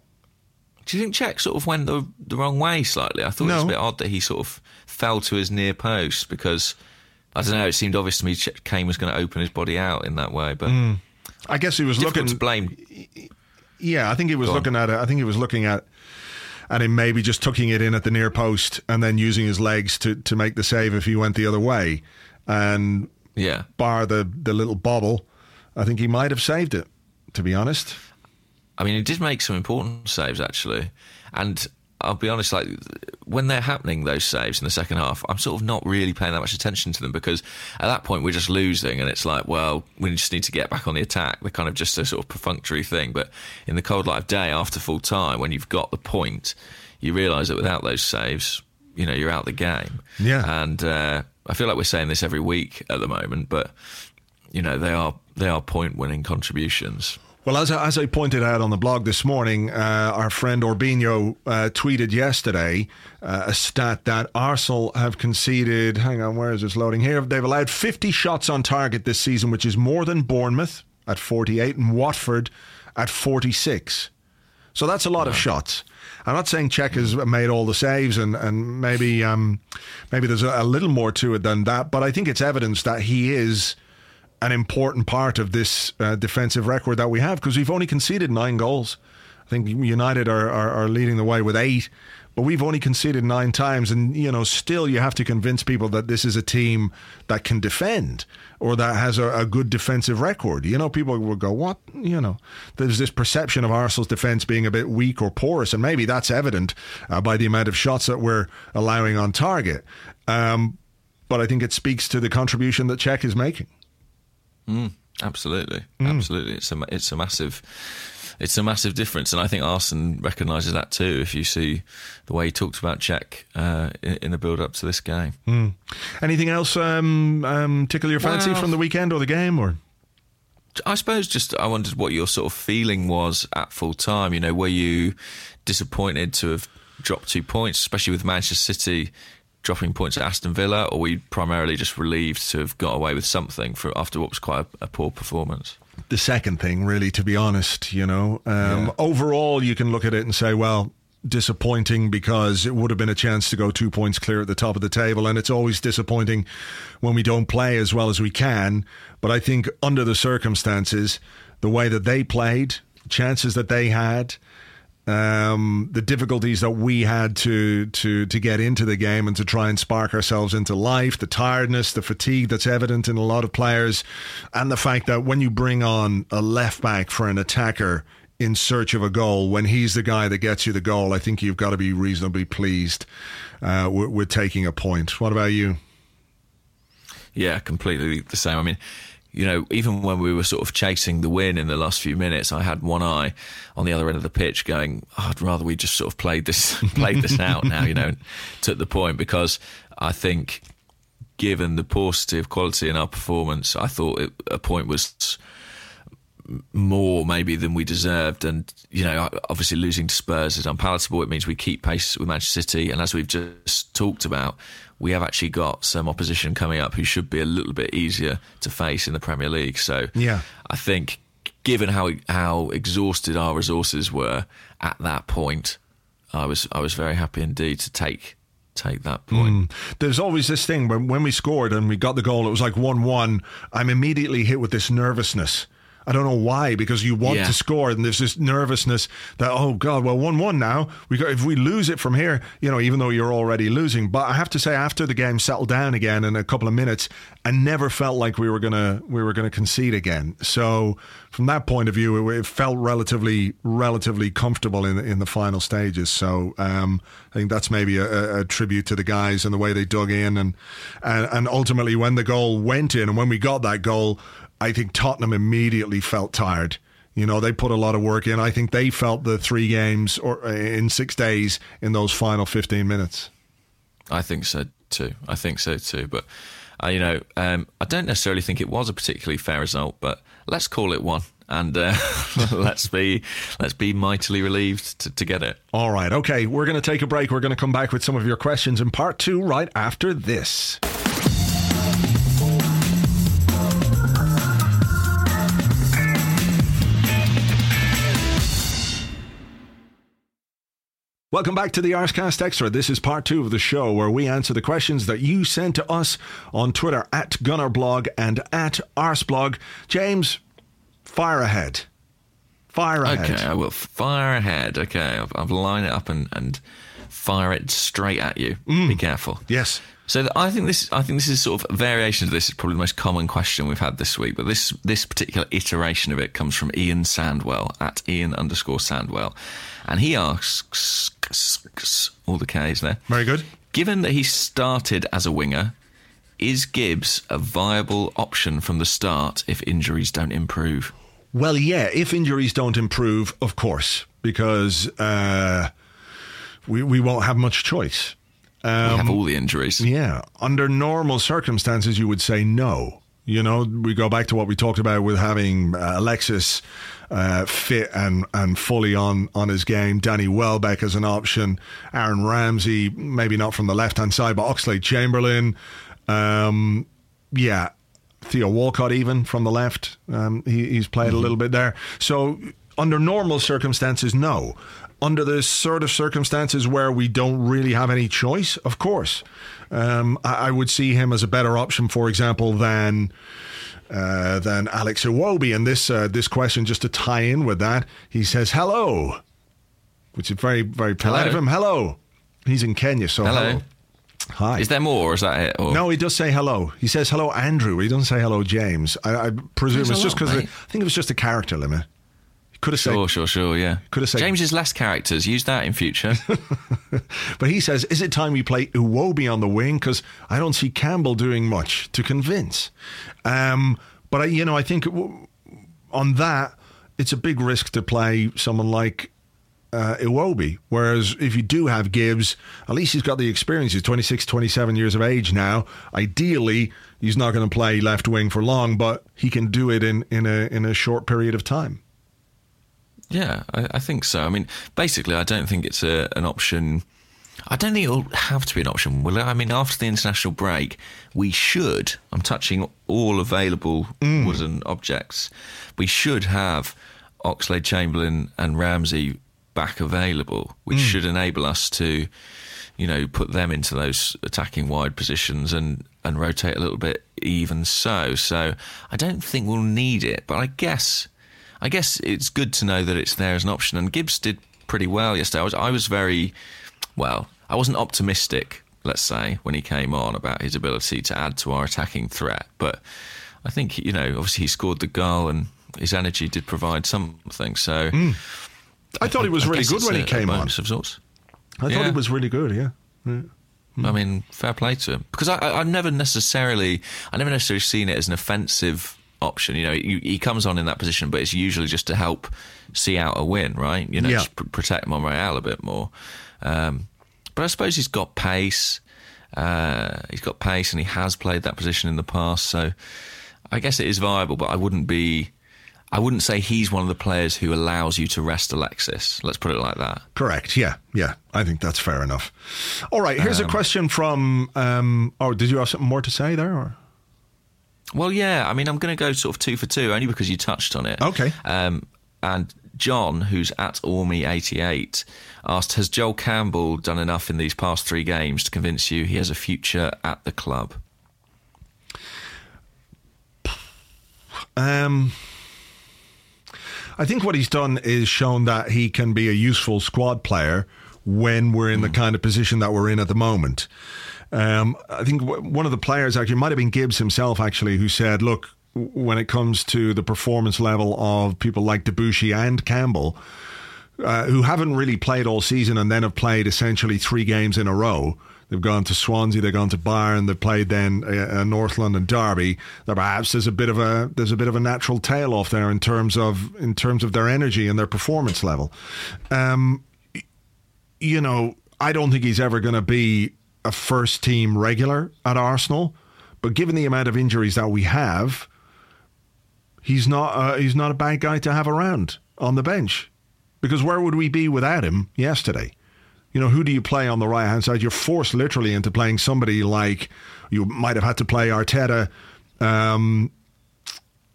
Speaker 4: Do you think Cech sort of went the, the wrong way slightly? I thought no. it was a bit odd that he sort of fell to his near post because I don't know. It seemed obvious to me Kane was going to open his body out in that way, but mm.
Speaker 3: I guess he was looking
Speaker 4: to blame.
Speaker 3: Yeah, I think he was Go looking on. at it. I think he was looking at and him maybe just tucking it in at the near post and then using his legs to, to make the save if he went the other way. And
Speaker 4: yeah,
Speaker 3: bar the, the little bobble, I think he might have saved it, to be honest.
Speaker 4: I mean, he did make some important saves, actually. And I'll be honest, like when they're happening, those saves in the second half, I'm sort of not really paying that much attention to them because at that point we're just losing, and it's like, well, we just need to get back on the attack. They're kind of just a sort of perfunctory thing. But in the cold light of day, after full time, when you've got the point, you realise that without those saves, you know, you're out the game.
Speaker 3: Yeah,
Speaker 4: and uh, I feel like we're saying this every week at the moment, but you know, they are they are point winning contributions.
Speaker 3: Well, as I, as I pointed out on the blog this morning, uh, our friend Orbinho uh, tweeted yesterday uh, a stat that Arsenal have conceded. Hang on, where is this loading here? They've allowed 50 shots on target this season, which is more than Bournemouth at 48 and Watford at 46. So that's a lot of shots. I'm not saying Cech has made all the saves, and and maybe um, maybe there's a, a little more to it than that, but I think it's evidence that he is an important part of this uh, defensive record that we have because we've only conceded nine goals. I think United are, are, are, leading the way with eight, but we've only conceded nine times, and you know, still you have to convince people that this is a team that can defend or that has a, a good defensive record. You know, people will go, "What?" You know, there's this perception of Arsenal's defense being a bit weak or porous, and maybe that's evident uh, by the amount of shots that we're allowing on target. Um, but I think it speaks to the contribution that Cech is making.
Speaker 4: Mm, absolutely, mm. absolutely. It's a it's a massive it's a massive difference, and I think Arsene recognises that too. If you see the way he talked about Cech uh, in, in, the build up to this game.
Speaker 3: Mm. Anything else um, um, tickle your fancy well, from the weekend or the game, or?
Speaker 4: I suppose just I wondered what your sort of feeling was at full time. You know, were you disappointed to have dropped two points, especially with Manchester City dropping points at Aston Villa, or were you primarily just relieved to have got away with something for after what was quite a, a poor performance?
Speaker 3: the second thing, really, to be honest. You know, um, yeah. overall, you can look at it and say, well, disappointing because it would have been a chance to go two points clear at the top of the table. And it's always disappointing when we don't play as well as we can. But I think under the circumstances, the way that they played, chances that they had, um, the difficulties that we had to to to get into the game and to try and spark ourselves into life, the tiredness, the fatigue that's evident in a lot of players, and the fact that when you bring on a left back for an attacker in search of a goal, when he's the guy that gets you the goal, I think you've got to be reasonably pleased uh, with, with taking a point. What about you?
Speaker 4: Yeah, completely the same. I mean, you know, even when we were sort of chasing the win in the last few minutes, I had one eye on the other end of the pitch, going, oh, "I'd rather we just sort of played this played this out now." You know, took the point because I think, given the paucity of quality in our performance, I thought it, a point was more maybe than we deserved. And, you know, obviously losing to Spurs is unpalatable. It means we keep pace with Manchester City. And as we've just talked about, we have actually got some opposition coming up who should be a little bit easier to face in the Premier League. So
Speaker 3: yeah,
Speaker 4: I think given how how exhausted our resources were at that point, I was I was very happy indeed to take take that point. Mm.
Speaker 3: There's always this thing when when we scored and we got the goal, it was like one one. I'm immediately hit with this nervousness I don't know why, because you want yeah. to score, and there's this nervousness that oh god, well one one now we got if we lose it from here, you know, even though you're already losing. But I have to say, after the game settled down again in a couple of minutes, I never felt like we were gonna we were gonna concede again. So from that point of view, it, it felt relatively relatively comfortable in the, in the final stages. So um, I think that's maybe a, a, tribute to the guys and the way they dug in, and, and and ultimately when the goal went in and when we got that goal. I think Tottenham immediately felt tired. You know, they put a lot of work in. I think they felt the three games or uh, in six days in those final 15 minutes.
Speaker 4: I think so too. I think so too. But, uh, you know, um, I don't necessarily think it was a particularly fair result, but let's call it one. And uh, let's be let's be mightily relieved to, to get it.
Speaker 3: All right, okay. We're going to take a break. We're going to come back with some of your questions in part two right after this. Welcome back to the Arsecast Extra. This is part two of the show where we answer the questions that you send to us on Twitter at GunnerBlog and at Arseblog. James, fire ahead. Fire ahead.
Speaker 4: Okay, I will fire ahead. Okay, I've, I've line it up and, and fire it straight at you. Mm. Be careful.
Speaker 3: Yes.
Speaker 4: So I think this, I think this is sort of a variation of this is probably the most common question we've had this week. But this this particular iteration of it comes from Ian Sandwell at Ian underscore Sandwell, and he asks all the K's there.
Speaker 3: Very good.
Speaker 4: Given that he started as a winger, is Gibbs a viable option from the start if injuries don't improve?
Speaker 3: Well, yeah, if injuries don't improve, of course, because uh, we we won't have much choice.
Speaker 4: Um, we have all the injuries.
Speaker 3: Yeah. Under normal circumstances, you would say no. You know, we go back to what we talked about with having uh, Alexis uh, fit and, and fully on, on his game. Danny Welbeck as an option. Aaron Ramsey, maybe not from the left hand side, but Oxlade Chamberlain. Um, yeah. Theo Walcott, even from the left. Um, he, he's played mm-hmm. a little bit there. So, under normal circumstances, no under the sort of circumstances where we don't really have any choice, of course, um, I, I, would see him as a better option, for example, than. Uh, than Alex Iwobi. And this uh, this question, just to tie in with that, he says hello, which is very very polite hello. of him. Hello, He's in Kenya, so
Speaker 4: Hello.
Speaker 3: hello. Hi.
Speaker 4: Is there more, or is that it? Or?
Speaker 3: No, he does say hello. He says hello, Andrew. He doesn't say hello, James. I, I presume
Speaker 4: Thanks
Speaker 3: it's just because. I think it was just a character limit. Could have said,
Speaker 4: Sure, sure, sure. Yeah.
Speaker 3: Could have said-
Speaker 4: James is less characters. Use that in future.
Speaker 3: but he says, "Is it time we play Iwobi on the wing? Because I don't see Campbell doing much to convince." Um, but I, you know, I think w- on that, it's a big risk to play someone like uh, Iwobi. Whereas if you do have Gibbs, at least he's got the experience. He's 26, 27 years of age now. Ideally, he's not going to play left wing for long, but he can do it in, in a in a short period of time.
Speaker 4: Yeah, I, I think so. I mean, basically, I don't think it's a, an option. I don't think it'll have to be an option, will it? I mean, after the international break, we should. I'm touching all available mm. wooden objects. We should have Oxlade Chamberlain and Ramsey back available, which mm. should enable us to, you know, put them into those attacking wide positions and and rotate a little bit. Even so, so I don't think we'll need it, but I guess. I guess it's good to know that it's there as an option. And Gibbs did pretty well yesterday. I was, I was very, well, I wasn't optimistic, let's say, when he came on about his ability to add to our attacking threat. But I think, you know, obviously he scored the goal and his energy did provide something. So hmm.
Speaker 3: I thought he was
Speaker 4: I
Speaker 3: really good when he
Speaker 4: a- a
Speaker 3: came on.
Speaker 4: Of sorts.
Speaker 3: I thought
Speaker 4: Yeah.
Speaker 3: he was really good. Yeah. Hmm.
Speaker 4: I mean, fair play to him because I, I, I've never necessarily, I never necessarily seen it as an offensive option. You know, he, he comes on in that position, but it's usually just to help see out a win, right? You know,
Speaker 3: Yeah.
Speaker 4: just pr- protect Monreal a bit more. Um, but I suppose he's got pace. Uh, he's got pace, and he has played that position in the past. So I guess it is viable, but I wouldn't be. I wouldn't say he's one of the players who allows you to rest Alexis. Let's put it like that.
Speaker 3: Correct. Yeah. Yeah. I think that's fair enough. All right. Here's a question from. Um, oh, did you have something more to say there? Or?
Speaker 4: Well, yeah. I mean, I'm going to go sort of two for two, only because you touched on it.
Speaker 3: Okay.
Speaker 4: Um, and John, who's at Ormy88, asked, "Has Joel Campbell done enough in these past three games to convince you he has a future at the club?"
Speaker 3: Um, I think what he's done is shown that he can be a useful squad player when we're in the kind of position that we're in at the moment. Um, I think w- one of the players actually might have been Gibbs himself actually who said, "Look, when it comes to the performance level of people like Debuchy and Campbell." uh, who haven't really played all season and then have played essentially three games in a row. They've gone to Swansea, they've gone to Bayern, they've played then a, a North London derby. That perhaps there's a bit of a there's a bit of a natural tail off there in terms of in terms of their energy and their performance level. Um, you know, I don't think he's ever going to be a first team regular at Arsenal, but given the amount of injuries that we have, he's not uh, he's not a bad guy to have around on the bench. Because where would we be without him yesterday? You know, who do you play on the right hand side? You're forced literally into playing somebody like you might have had to play Arteta, um,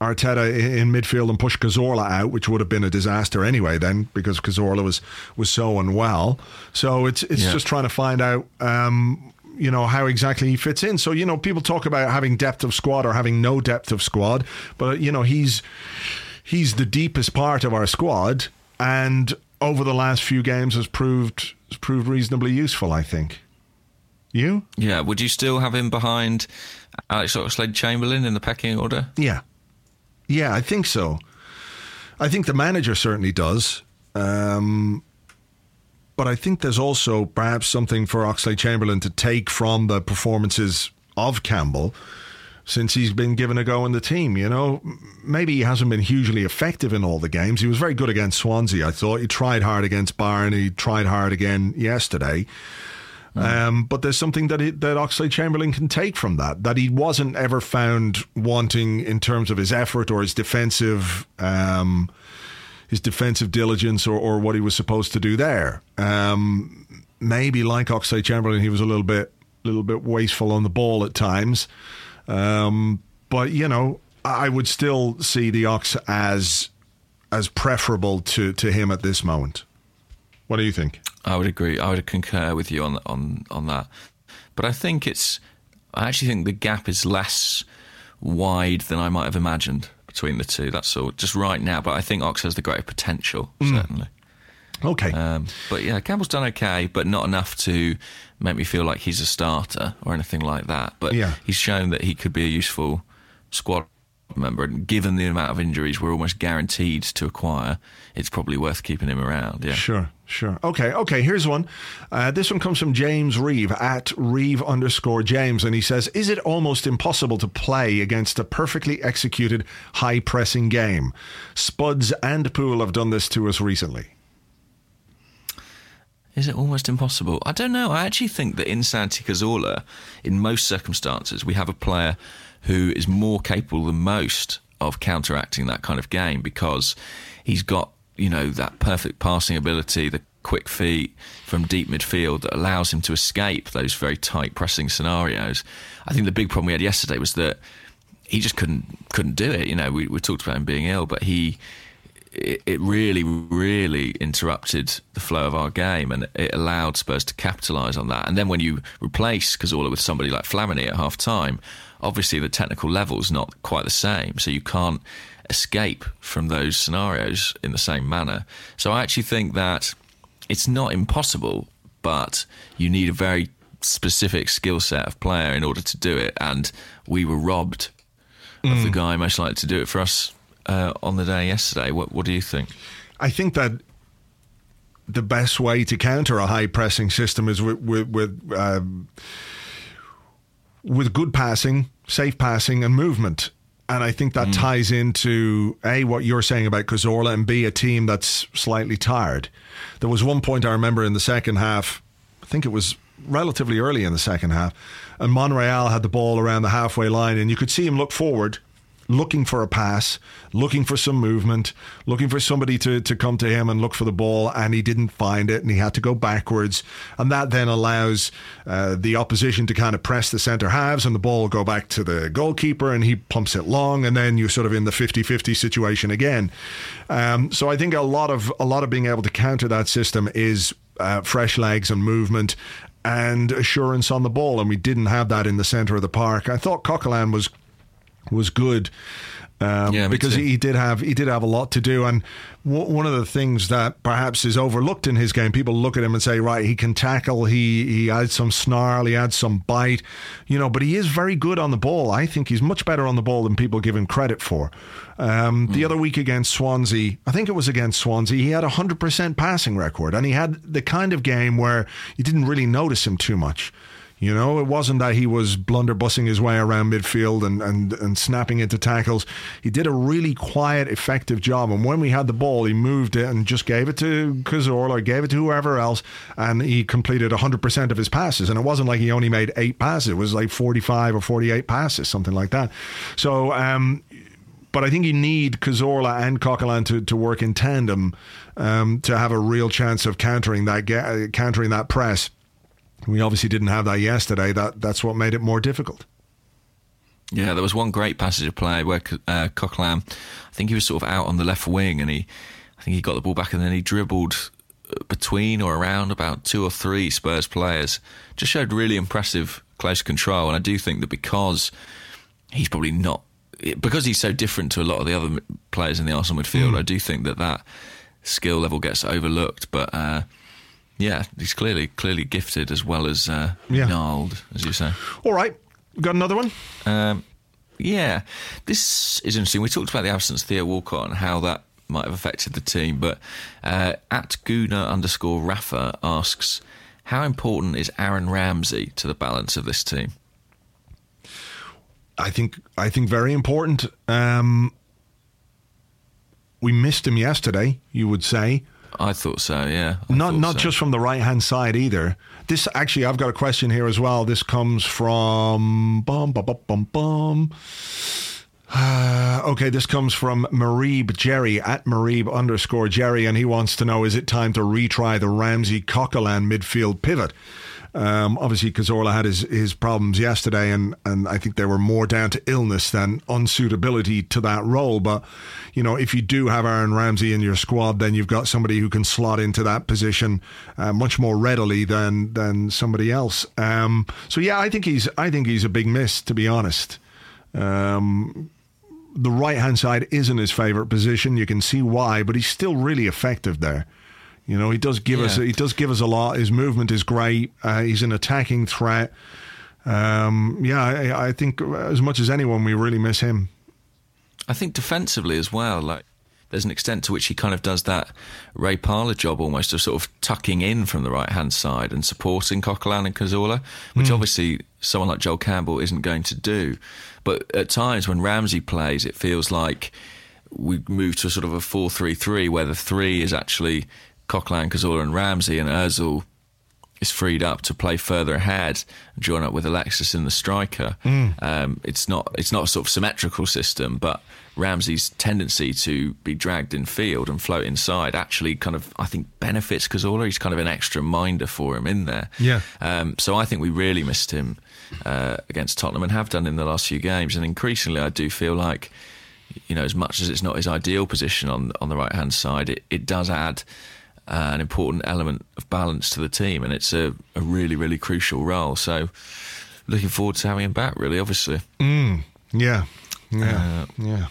Speaker 3: Arteta in midfield and push Cazorla out, which would have been a disaster anyway. Then because Cazorla was was so unwell, so it's it's
Speaker 4: Yeah.
Speaker 3: just trying to find out. Um, you know how exactly he fits in. So you know, people talk about having depth of squad or having no depth of squad, but you know he's he's the deepest part of our squad, and over the last few games has proved has proved reasonably useful. I think. You?
Speaker 4: Yeah. Would you still have him behind Alex Oxlade-Chamberlain in the pecking order?
Speaker 3: Yeah, yeah, I think so. I think the manager certainly does. Um, but I think there's also perhaps something for Oxlade Chamberlain to take from the performances of Campbell since he's been given a go in the team. You know, maybe he hasn't been hugely effective in all the games. He was very good against Swansea, I thought. He tried hard against Bayern. He tried hard again yesterday. Um, but there's something that he, that Oxlade Chamberlain can take from that that he wasn't ever found wanting in terms of his effort or his defensive um, his defensive diligence or, or what he was supposed to do there. Um, maybe like Oxlade Chamberlain, he was a little bit little bit wasteful on the ball at times. Um, but you know, I would still see the Ox as as preferable to to him at this moment. What do you think?
Speaker 4: I would agree. I would concur with you on on on that. But I think it's. I actually think the gap is less wide than I might have imagined between the two. That's all. Just right now, but I think Ox has the greater potential. Certainly.
Speaker 3: Okay.
Speaker 4: Um, but yeah, Campbell's done okay, but not enough to make me feel like he's a starter or anything like that. But
Speaker 3: Yeah.
Speaker 4: he's shown that he could be a useful squad member. And given the amount of injuries we're almost guaranteed to acquire, it's probably worth keeping him around. Yeah.
Speaker 3: Sure, sure. Okay, okay. Here's one. Uh, this one comes from James Reeve at Reeve underscore James, and he says, "Is it almost impossible to play against a perfectly executed high pressing game? Spuds and Pool have done this to us recently."
Speaker 4: Is it almost impossible? I don't know. I actually think that in Santi Cazorla, in most circumstances, we have a player who is more capable than most of counteracting that kind of game because he's got, you know, that perfect passing ability, the quick feet from deep midfield that allows him to escape those very tight pressing scenarios. I think the big problem we had yesterday was that he just couldn't couldn't do it. You know, we, we talked about him being ill, but he it, it really, really interrupted the flow of our game and it allowed Spurs to capitalise on that. And then when you replace Cazorla with somebody like Flamini at half time, obviously the technical level's not quite the same. So you can't escape from those scenarios in the same manner. So I actually think that it's not impossible, but you need a very specific skill set of player in order to do it. And we were robbed of the guy most likely to do it for us uh, on the day yesterday. What, what do you think?
Speaker 3: I think that the best way to counter a high pressing system is with with with, um, with good passing, safe passing, and movement. And I think that mm. ties into a what you're saying about Cazorla and b a team that's slightly tired. There was one point I remember in the second half. I think it was relatively early in the second half, and Monreal had the ball around the halfway line, and you could see him look forward looking for a pass, looking for some movement, looking for somebody to, to come to him and look for the ball, and he didn't find it, and he had to go backwards. And that then allows uh, the opposition to kind of press the centre halves, and the ball go back to the goalkeeper, and he pumps it long, and then you're sort of in the 50 50 situation again. Um, so I think a lot of a lot of being able to counter that system is uh, fresh legs and movement. And assurance on the ball, and we didn't have that in the centre of the park. I thought Coquelin was was good um,
Speaker 4: Yeah,
Speaker 3: because he did have he did have a lot to do. And w- one of the things that perhaps is overlooked in his game people look at him and say right he can tackle. He he adds some snarl. He adds some bite you know but he is very good on the ball. I think he's much better on the ball than people give him credit for. Um,
Speaker 4: Hmm.
Speaker 3: the other week against Swansea I think it was against Swansea he had a 100% passing record and he had the kind of game where you didn't really notice him too much you know, it wasn't that he was blunderbussing his way around midfield and, and, and snapping into tackles. He did a really quiet, effective job. And when we had the ball, he moved it and just gave it to Cazorla or gave it to whoever else. And he completed 100% of his passes. And it wasn't like he only made eight passes, it was like 45 or 48 passes, something like that. So, um, but I think you need Cazorla and Coquelin to, to work in tandem um, to have a real chance of countering that countering that press. We obviously didn't have that yesterday. That that's what made it more difficult.
Speaker 4: Yeah, there was one great passage of play where uh, Coquelin, I think he was sort of out on the left wing, and he, I think he got the ball back, and then he dribbled uh, between or around about two or three Spurs players. Just showed really impressive close control, and I do think that because he's probably not because he's so different to a lot of the other players in the Arsenal midfield. I do think that that skill level gets overlooked, but. Uh, yeah, he's clearly clearly gifted as well as uh,
Speaker 3: Yeah.
Speaker 4: gnarled, as you say.
Speaker 3: All right, got another one.
Speaker 4: Um, yeah, this is interesting. We talked about the absence of Theo Walcott and how that might have affected the team, but uh, at Guna underscore Rafa asks, how important is Aaron Ramsey to the balance of this team?
Speaker 3: I think I think very important. Um, we missed him yesterday. You would say
Speaker 4: I thought so. Yeah, I
Speaker 3: not not
Speaker 4: so.
Speaker 3: just from the right hand side either. This actually, I've got a question here as well. This comes from bum bum bum bum bum. Uh, okay, this comes from Marib Jerry at Marib underscore Jerry, and he wants to know: Is it time to retry the Ramsey Coquelin midfield pivot? Um, obviously, Cazorla had his, his problems yesterday, and, and I think they were more down to illness than unsuitability to that role. But, you know, if you do have Aaron Ramsey in your squad, then you've got somebody who can slot into that position uh, much more readily than than somebody else. Um, so yeah, I think he's I think he's a big miss, to be honest. Um, the right hand side isn't his favourite position. You can see why, but he's still really effective there. You know, he does give us he does give us a lot. His movement is great. Uh, he's an attacking threat. Um, yeah, I, I think as much as anyone, we really miss him.
Speaker 4: I think defensively as well, like there's an extent to which he kind of does that Ray Parlour job almost of sort of tucking in from the right hand side and supporting Coquelin and Cazorla, which obviously someone like Joel Campbell isn't going to do. But at times when Ramsey plays, it feels like we move to a sort of a 4 3 3 where the three is actually Coquelin, Cazorla, and Ramsey, and Ozil is freed up to play further ahead and join up with Alexis in the striker. Um, it's not it's not a sort of symmetrical system, but Ramsey's tendency to be dragged in field and float inside actually kind of I think benefits Cazorla. He's kind of an extra minder for him in there.
Speaker 3: Yeah.
Speaker 4: Um, so I think we really missed him uh, against Tottenham and have done in the last few games. And increasingly, I do feel like you know, as much as it's not his ideal position on on the right hand side, it, it does add uh, an important element of balance to the team, and it's a, a really really crucial role. So, looking forward to having him back. Really, obviously.
Speaker 3: Yeah, yeah, yeah.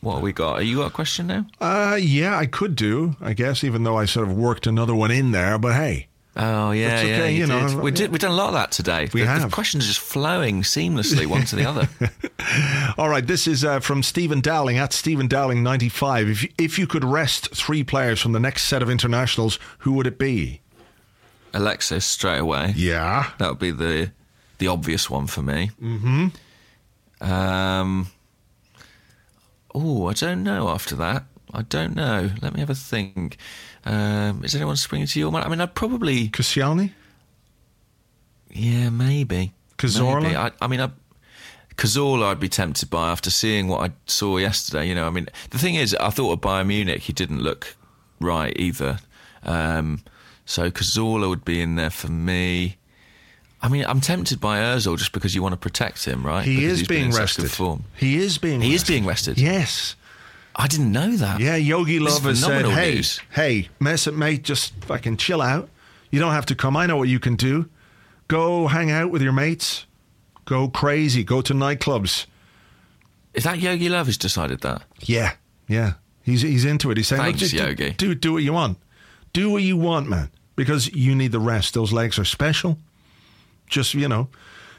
Speaker 4: What have we got? Are you got a question now?
Speaker 3: Uh, yeah, I could do, I guess, even though I sort of worked another one in there. But hey,
Speaker 4: Oh yeah,
Speaker 3: That's
Speaker 4: yeah. you
Speaker 3: you know,
Speaker 4: did. We did. We've done a lot of that today.
Speaker 3: We
Speaker 4: the,
Speaker 3: have.
Speaker 4: The questions are just flowing seamlessly one to the other.
Speaker 3: all right. This is uh, from Stephen Dowling at Stephen Dowling ninety five. If you, if you could rest three players from the next set of internationals, who would it be?
Speaker 4: Alexis straight away.
Speaker 3: Yeah,
Speaker 4: That would be the the obvious one for me. Mm-hmm. Um. Oh, I don't know. After that, I don't know. Let me have a think. Um, is anyone springing to your mind? I mean, I'd probably,
Speaker 3: Koscielny.
Speaker 4: yeah, maybe.
Speaker 3: Cazorla?
Speaker 4: Maybe. I, I mean, I, Cazorla, I'd be tempted by after seeing what I saw yesterday. You know, I mean, the thing is, I thought of Bayern Munich, he didn't look right either. Um, so Cazorla would be in there for me. I mean, I'm tempted by Özil just because you want to protect him, right?
Speaker 3: He
Speaker 4: Because
Speaker 3: is being rested. He is being.
Speaker 4: He is being rested.
Speaker 3: Yes.
Speaker 4: I didn't know that.
Speaker 3: Yeah,
Speaker 4: Jogi
Speaker 3: Löw has said, "Hey,
Speaker 4: news.
Speaker 3: hey, Mesut, mate. Just fucking chill out. You don't have to come. I know what you can do. Go hang out with your mates. Go crazy. Go to nightclubs.
Speaker 4: Is that Jogi Löw who's decided that?
Speaker 3: Yeah, yeah. He's he's into it. He's saying,
Speaker 4: Thanks,
Speaker 3: "Look, just
Speaker 4: Yogi."
Speaker 3: Do, do do what you want. Do what you want, man. Because you need the rest. Those legs are special. Just you know,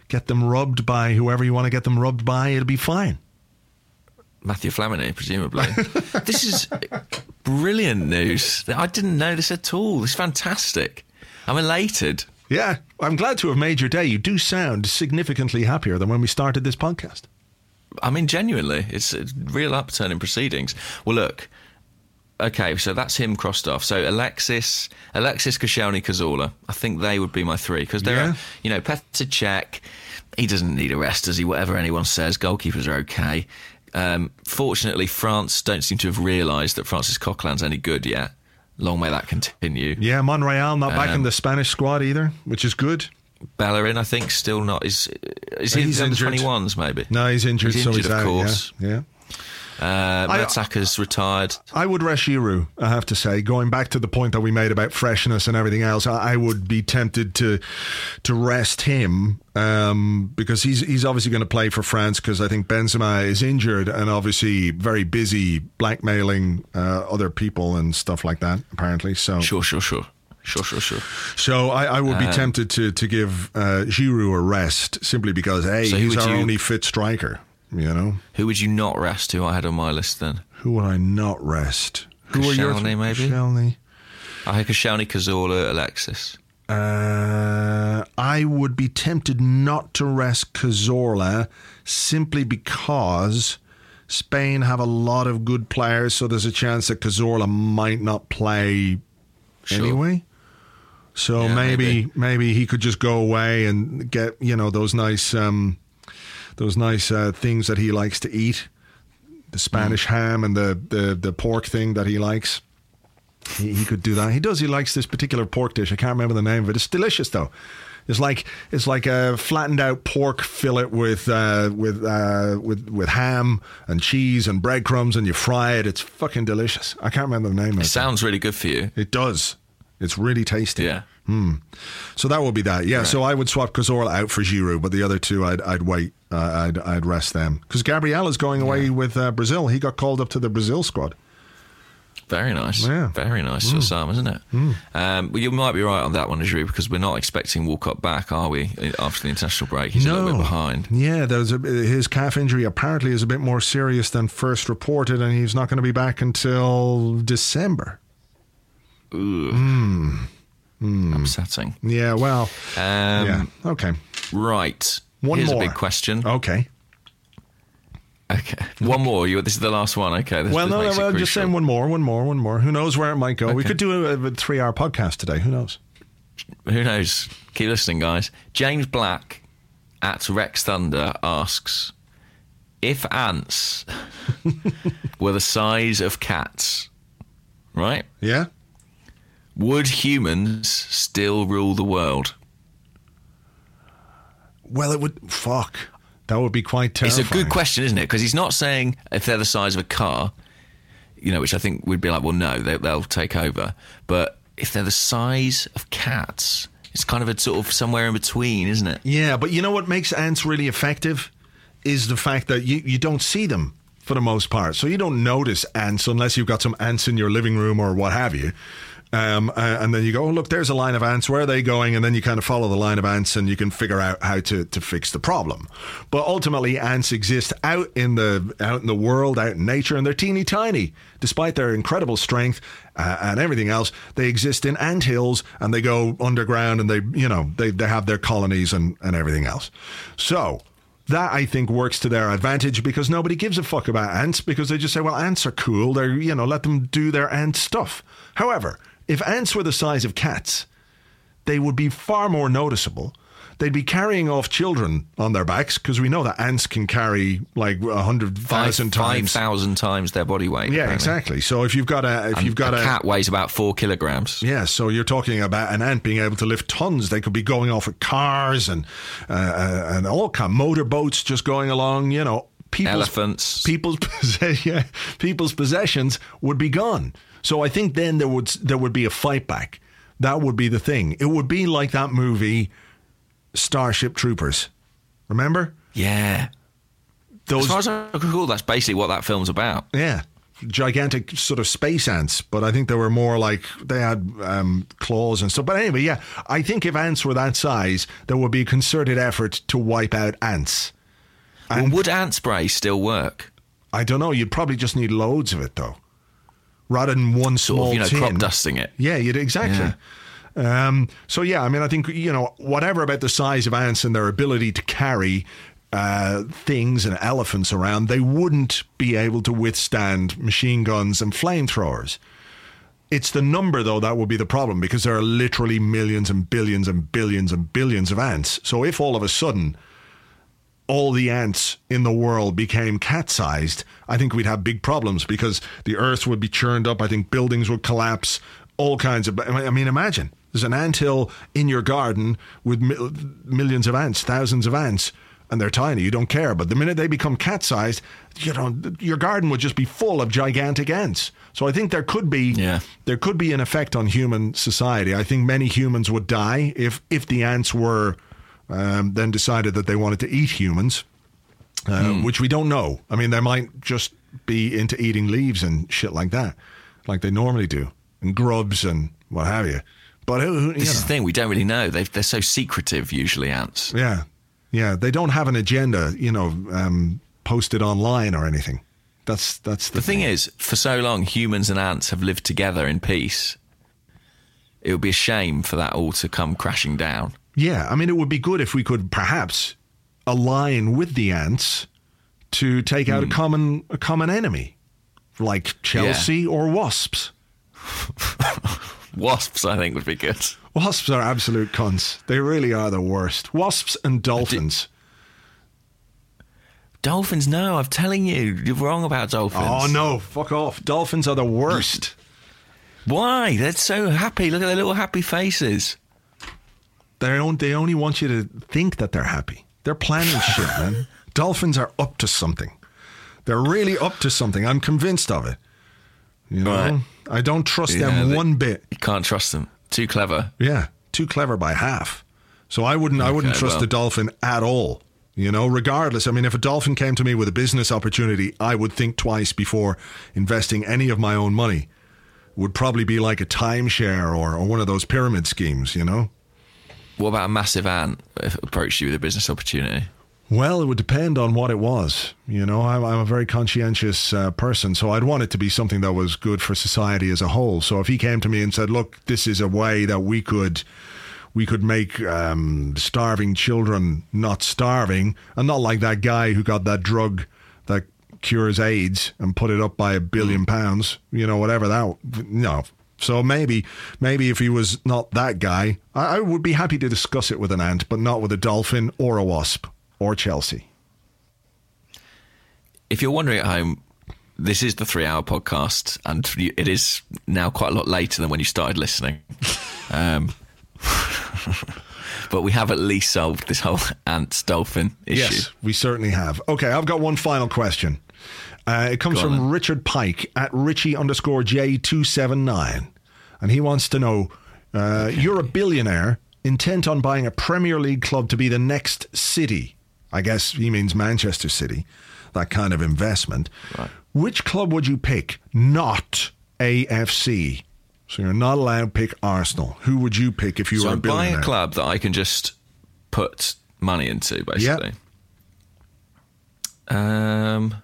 Speaker 3: get them rubbed by whoever you want to get them rubbed by. It'll be fine.
Speaker 4: Mathieu Flamini, presumably. this is brilliant news. I didn't know this at all. This is fantastic. I'm elated.
Speaker 3: Yeah, I'm glad to have made your day. You do sound significantly happier than when we started this podcast.
Speaker 4: I mean, genuinely, it's a real upturn in proceedings. Well, look. Okay, so that's him crossed off. So Alexis, Alexis Koscielny, Cazorla. I think they would be my three because they're,
Speaker 3: Yeah.
Speaker 4: you know, Petr Cech. He doesn't need a rest, does he? Whatever anyone says, goalkeepers are okay. Um, fortunately, France don't seem to have realised that Francis Coquelin's any good yet. Long may that continue.
Speaker 3: Yeah, Monreal not back in
Speaker 4: Um,
Speaker 3: the Spanish squad either, which is good.
Speaker 4: Bellerin, I think, still not. Is is he
Speaker 3: He's
Speaker 4: in the
Speaker 3: injured.
Speaker 4: twenty ones? Maybe.
Speaker 3: No, he's injured,
Speaker 4: He's
Speaker 3: so
Speaker 4: injured,
Speaker 3: he's
Speaker 4: of
Speaker 3: out.
Speaker 4: course.
Speaker 3: Yeah, yeah.
Speaker 4: Uh,
Speaker 3: I-
Speaker 4: retired.
Speaker 3: I would rest Giroud, I have to say. Going back to the point that we made about freshness and everything else, I, I would be tempted to to rest him um, because he's he's obviously going to play for France because I think Benzema is injured and obviously very busy blackmailing uh, other people and stuff like that. Apparently, so
Speaker 4: Sure, sure, sure, sure, sure, sure.
Speaker 3: so I, I would be tempted to to give uh, Giroud a rest simply because hey,
Speaker 4: So
Speaker 3: he's our
Speaker 4: you-
Speaker 3: only fit striker. You know,
Speaker 4: Who would you not rest? Who I had on my list then?
Speaker 3: who would I not rest? Who are your
Speaker 4: Koscielny, maybe?
Speaker 3: Koscielny.
Speaker 4: I had Koscielny, Cazorla, Alexis.
Speaker 3: Uh, I would be tempted not to rest Cazorla simply because Spain have a lot of good players, so there's a chance that Cazorla might not play
Speaker 4: Sure.
Speaker 3: anyway. So
Speaker 4: Yeah,
Speaker 3: maybe,
Speaker 4: maybe.
Speaker 3: maybe he could just go away and get you know those nice um, those nice uh, things that he likes to eat, the Spanish ham and the, the the pork thing that he likes. He, he could do that. He does. He likes this particular pork dish. I can't remember the name of it. It's delicious though. It's like it's like a flattened out pork fillet with uh, with uh, with with ham and cheese and breadcrumbs, and you fry it. It's fucking delicious. I can't remember the name of
Speaker 4: It
Speaker 3: it.
Speaker 4: sounds really good for you.
Speaker 3: It does. It's really tasty.
Speaker 4: Yeah.
Speaker 3: So that would be that. Yeah. So I would swap Cazorla out for Giroud, but the other two, I'd I'd wait. Uh, I'd I'd rest them because Gabriel is going away with uh, Brazil. He got called up to the Brazil squad.
Speaker 4: Very nice.
Speaker 3: Yeah.
Speaker 4: Very nice for Sam, isn't it? Um, well, you might be right on that one, Drew, because we're not expecting Walcott back, are we, after the international break? He's a little bit behind.
Speaker 3: Yeah, there's a, his calf injury apparently is a bit more serious than first reported, and he's not going to be back until December.
Speaker 4: Upsetting.
Speaker 3: Yeah, well,
Speaker 4: Um,
Speaker 3: yeah, okay,
Speaker 4: Right.
Speaker 3: One
Speaker 4: Here's
Speaker 3: more.
Speaker 4: a big question.
Speaker 3: okay.
Speaker 4: Okay. One more. You. This is the last one. Okay. This,
Speaker 3: Well,
Speaker 4: this
Speaker 3: no, no, well, just saying one more, one more, one more. Who knows where it might go? We could do a, a three-hour podcast today. Who knows?
Speaker 4: Who knows? Keep listening, guys. James Black at Rex Thunder asks if ants were the size of cats, right?
Speaker 3: Yeah.
Speaker 4: Would humans still rule the world?
Speaker 3: Well, it would. Fuck. That would be quite
Speaker 4: terrible.
Speaker 3: It's
Speaker 4: a good question, isn't it? Because he's not saying if they're the size of a car, you know, which I think we'd be like, well, no, they, they'll take over. But if they're the size of cats, it's kind of a sort of somewhere in between, isn't it?
Speaker 3: Yeah, but you know what makes ants really effective is the fact that you, you don't see them for the most part. So you don't notice ants unless you've got some ants in your living room or what have you. Um, uh, and then you go, oh, look, there's a line of ants. Where are they going? And then you kind of follow the line of ants and you can figure out how to, to fix the problem. But ultimately, ants exist out in the out in the world, out in nature, and they're teeny tiny. Despite their incredible strength uh, and everything else, they exist in ant hills and they go underground and they, you know, they, they have their colonies and, and everything else. So that I think works to their advantage because nobody gives a fuck about ants because they just say, well, ants are cool. They're, you know, let them do their ant stuff. However, if ants were the size of cats, they would be far more noticeable. They'd be carrying off children on their backs because we know that ants can carry like a hundred
Speaker 4: Five
Speaker 3: thousand
Speaker 4: five
Speaker 3: times.
Speaker 4: thousand times their body weight.
Speaker 3: Yeah,
Speaker 4: apparently.
Speaker 3: exactly. So if you've got a, if
Speaker 4: And
Speaker 3: you've got
Speaker 4: a
Speaker 3: a,
Speaker 4: cat weighs about four kilograms.
Speaker 3: yeah, so you're talking about an ant being able to lift tons. They could be going off with cars and uh, uh, and all kind of motorboats just going along. You know, people's
Speaker 4: Elephants.
Speaker 3: people's yeah, people's possessions would be gone. So I think then there would there would be a fight back. That would be the thing. It would be like that movie Starship Troopers. Remember
Speaker 4: Yeah.
Speaker 3: those?
Speaker 4: As far as I recall, that's basically what that film's about.
Speaker 3: Yeah. Gigantic sort of space ants, but I think they were more like they had um, claws and stuff. But anyway, yeah, I think if ants were that size, there would be a concerted effort to wipe out ants.
Speaker 4: Well, would ant spray still work?
Speaker 3: I don't know. You'd probably just need loads of it, though, rather than one
Speaker 4: Sort
Speaker 3: small
Speaker 4: of, you know,
Speaker 3: tin.
Speaker 4: crop dusting it.
Speaker 3: Yeah, you'd exactly. Um, so yeah, I mean, I think you know whatever about the size of ants and their ability to carry uh, things and elephants around, they wouldn't be able to withstand machine guns and flamethrowers. It's the number though that would be the problem because there are literally millions and billions and billions and billions of ants. So if all of a sudden all the ants in the world became cat sized, I think we'd have big problems because the earth would be churned up. I think buildings would collapse, all kinds of. I mean, imagine there's an ant hill in your garden with mil- millions of ants, thousands of ants, and they're tiny. You don't care. But the minute they become cat sized, you know, your garden would just be full of gigantic ants. So I think there could be
Speaker 4: Yeah.
Speaker 3: there could be an effect on human society. I think many humans would die if if the ants were um, then decided that they wanted to eat humans, uh, which we don't know. I mean, they might just be into eating leaves and shit like that, like they normally do, and grubs and what have you. But who, who, you
Speaker 4: This is the thing. We don't really know. They've, they're so secretive, usually, ants.
Speaker 3: yeah, yeah, they don't have an agenda, you know, um, posted online or anything. That's that's the,
Speaker 4: The thing is, for so long, humans and ants have lived together in peace. It would be a shame for that all to come crashing down.
Speaker 3: Yeah, I mean, it would be good if we could perhaps align with the ants to take out a hmm. common a common enemy, like Chelsea or wasps.
Speaker 4: Wasps, I think, would be good.
Speaker 3: Wasps are absolute cons. They really are the worst. Wasps and dolphins.
Speaker 4: Dolphins, no, I'm telling you, you're wrong about dolphins.
Speaker 3: Oh no, fuck off. Dolphins are the worst.
Speaker 4: Why? They're so happy. Look at their little happy faces.
Speaker 3: They don't they only want you to think that they're happy. They're planning shit, man. Dolphins are up to something. They're really up to something. I'm convinced of it. You know?
Speaker 4: Right.
Speaker 3: I don't trust
Speaker 4: Yeah,
Speaker 3: them
Speaker 4: they-
Speaker 3: one bit.
Speaker 4: You can't trust them. Too clever.
Speaker 3: Yeah, too clever by half. So I wouldn't I wouldn't trust
Speaker 4: well.
Speaker 3: a dolphin at all. You know, regardless. I mean, if a dolphin came to me with a business opportunity, I would think twice before investing any of my own money. would probably be like a timeshare or, or one of those pyramid schemes, you know?
Speaker 4: What about a massive ant if it approached you with a business opportunity?
Speaker 3: Well, it would depend on what it was. You know, I'm, I'm a very conscientious uh, person, so I'd want it to be something that was good for society as a whole. So if he came to me and said, "Look, this is a way that we could." We could make um, starving children not starving, and not like that guy who got that drug that cures AIDS and put it up by a billion pounds. You know, whatever that. No, so maybe, maybe if he was not that guy, I, I would be happy to discuss it with an ant, but not with a dolphin or a wasp or Chelsea.
Speaker 4: If you're wondering at home, this is the three hour podcast, and it is now quite a lot later than when you started listening. Um, but we have at least solved this whole ant dolphin issue.
Speaker 3: Yes, we certainly have. Okay, I've got one final question. Uh, it comes
Speaker 4: Go
Speaker 3: from
Speaker 4: then.
Speaker 3: Richard Pike at Richie underscore J279. And he wants to know uh, you're a billionaire intent on buying a Premier League club to be the next city. I guess he means Manchester City, that kind of investment.
Speaker 4: Right.
Speaker 3: Which club would you pick? Not AFC. So you're not allowed to pick Arsenal. Who would you pick if you
Speaker 4: So
Speaker 3: were a
Speaker 4: I'm buying
Speaker 3: billionaire?
Speaker 4: a club that I can just put money into, basically. Um,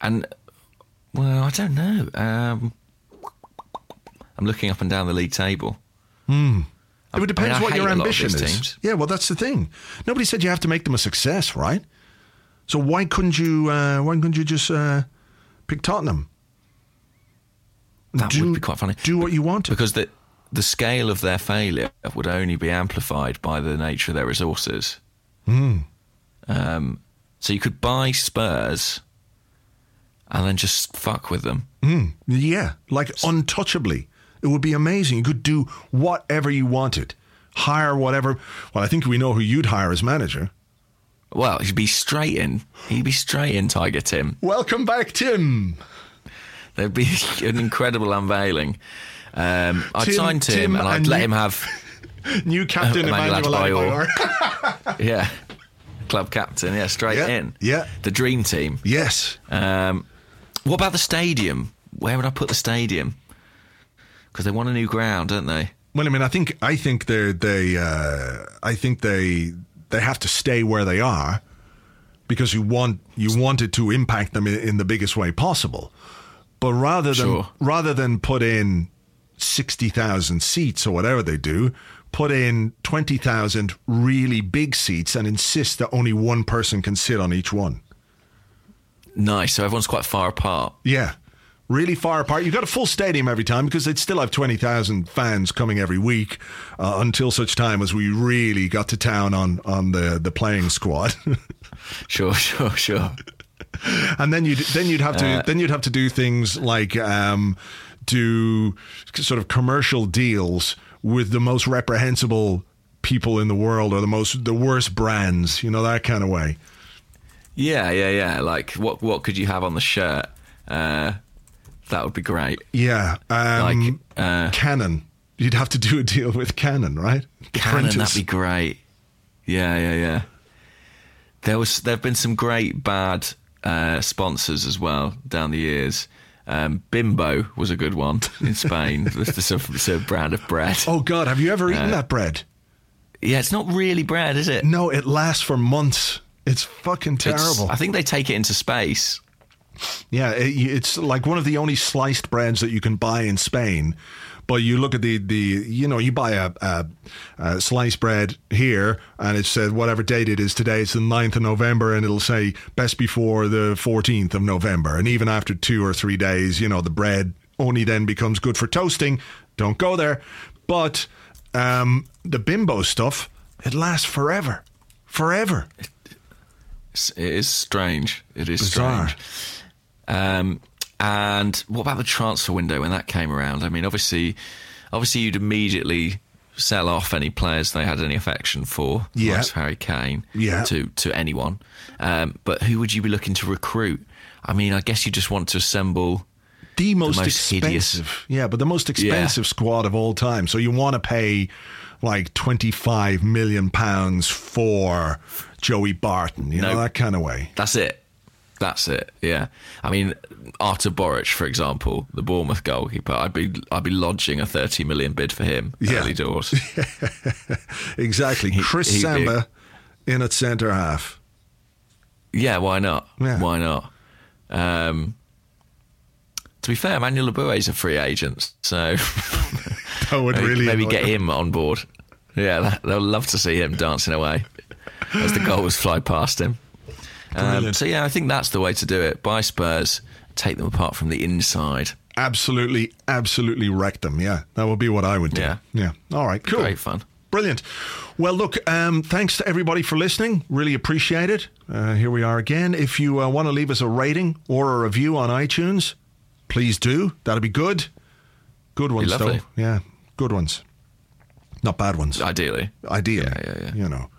Speaker 4: and well, I don't know. Um, I'm looking up and down the league table.
Speaker 3: It would
Speaker 4: I
Speaker 3: depend
Speaker 4: mean,
Speaker 3: what your ambition is.
Speaker 4: teams.
Speaker 3: Yeah, well, that's the thing. Nobody said you have to make them a success, right? So why couldn't you? Uh, why couldn't you just uh, pick Tottenham?
Speaker 4: That
Speaker 3: do,
Speaker 4: would be quite funny.
Speaker 3: Do what you want to.
Speaker 4: because the the scale of their failure would only be amplified by the nature of their resources.
Speaker 3: Hmm.
Speaker 4: Um, so you could buy Spurs and then just fuck with them.
Speaker 3: Yeah, like untouchably. It would be amazing. You could do whatever you wanted. Hire whatever. Well, I think we know who you'd hire as manager.
Speaker 4: Well, he'd be straight in. He'd be straight in, Tiger Tim.
Speaker 3: Welcome back, Tim.
Speaker 4: There'd be an incredible unveiling. Um, I'd
Speaker 3: Tim-
Speaker 4: sign Tim,
Speaker 3: Tim
Speaker 4: and I'd
Speaker 3: and
Speaker 4: let
Speaker 3: you-
Speaker 4: him have,
Speaker 3: New captain
Speaker 4: Emmanuel
Speaker 3: Emmanuel
Speaker 4: Adebayor.
Speaker 3: Adebayor.
Speaker 4: yeah, club captain. Yeah, straight
Speaker 3: Yeah,
Speaker 4: in.
Speaker 3: yeah.
Speaker 4: the dream team.
Speaker 3: yes.
Speaker 4: Um, what about the stadium? Where would I put the stadium? Because they want a new ground, don't they?
Speaker 3: Well, I mean, I think I think they they uh, I think they they have to stay where they are because you want you wanted to impact them in, in the biggest way possible. But rather than
Speaker 4: Sure.
Speaker 3: rather than put in sixty thousand seats or whatever they do, put in twenty thousand really big seats and insist that only one person can sit on each one.
Speaker 4: Nice. So everyone's quite far apart.
Speaker 3: Yeah. Really far apart. You've got a full stadium every time because they'd still have 20,000 fans coming every week uh, until such time as we really got to town on, on the, the playing squad.
Speaker 4: Sure, sure, sure.
Speaker 3: and then you'd, then you'd have to,
Speaker 4: Uh,
Speaker 3: then you'd have to do things like, um, do sort of commercial deals with the most reprehensible people in the world or the most, the worst brands, you know, that kind of way.
Speaker 4: Yeah, yeah, yeah. Like, what what could you have on the shirt? Uh, that would be great.
Speaker 3: Yeah. Um,
Speaker 4: Like, uh,
Speaker 3: Canon. You'd have to do a deal with Canon, right? The
Speaker 4: Canon,
Speaker 3: printers.
Speaker 4: that'd be great. Yeah, yeah, yeah. There was there have been some great bad uh, sponsors as well down the years. Um, Bimbo was a good one in Spain. it's, a, it's a brand of bread.
Speaker 3: Oh God, have you ever
Speaker 4: Uh,
Speaker 3: eaten that bread?
Speaker 4: Yeah, it's not really bread, is it?
Speaker 3: No, it lasts for months. It's fucking
Speaker 4: It's-
Speaker 3: terrible.
Speaker 4: I think they take it into space.
Speaker 3: yeah, it, it's like one of the only sliced breads that you can buy in Spain. But you look at the, the you know, you buy a, a, a sliced bread here and it says whatever date it is today, it's the 9th of November and it'll say best before the 14th of November. And even after two or three days, you know, the bread only then becomes good for toasting. Don't go there. But um, the bimbo stuff, it lasts forever. Forever.
Speaker 4: It's, strange. It is
Speaker 3: Bizarre.
Speaker 4: strange. Um, and what about the transfer window when that came around? I mean, obviously, obviously, you'd immediately sell off any players they had any affection for,
Speaker 3: Yeah.
Speaker 4: like Harry Kane,
Speaker 3: Yeah.
Speaker 4: to to anyone. Um, but who would you be looking to recruit? I mean, I guess you just want to assemble.
Speaker 3: the most,
Speaker 4: most hideous-
Speaker 3: expensive. Yeah, but the most expensive squad of all time. So you want to pay like 25 million pounds for Joey Barton, you know,
Speaker 4: No.
Speaker 3: that kind of way.
Speaker 4: That's it. That's it. Yeah. I mean, Artur Boruc, for example, the Bournemouth goalkeeper. I'd be I'd be lodging a thirty million bid for him
Speaker 3: Yeah.
Speaker 4: early doors.
Speaker 3: Exactly.
Speaker 4: He-
Speaker 3: Chris
Speaker 4: he'd be-
Speaker 3: Samba in at centre half.
Speaker 4: yeah. Why not?
Speaker 3: Yeah.
Speaker 4: Why not? Um, to be fair, Manuel Labue is a free agent, so
Speaker 3: That would
Speaker 4: maybe,
Speaker 3: really
Speaker 4: maybe get
Speaker 3: them.
Speaker 4: him on board. Yeah, that, they'll love to see him dancing away as the goals fly past him. Um, so yeah, I think that's the way to do it. Buy Spurs, take them apart from the inside.
Speaker 3: Absolutely, absolutely wreck them. Yeah, that would be what I would do.
Speaker 4: Yeah.
Speaker 3: Yeah. All right. Cool.
Speaker 4: Great fun.
Speaker 3: Brilliant. Well, look, um, thanks to everybody for listening. Really appreciate it. Uh, here we are again. If you uh, want to leave us a rating or a review on iTunes, please do. That'd be good. Good ones, though. Yeah, good ones. Not bad ones.
Speaker 4: Ideally,
Speaker 3: Ideally,
Speaker 4: Yeah, yeah, yeah.
Speaker 3: you know.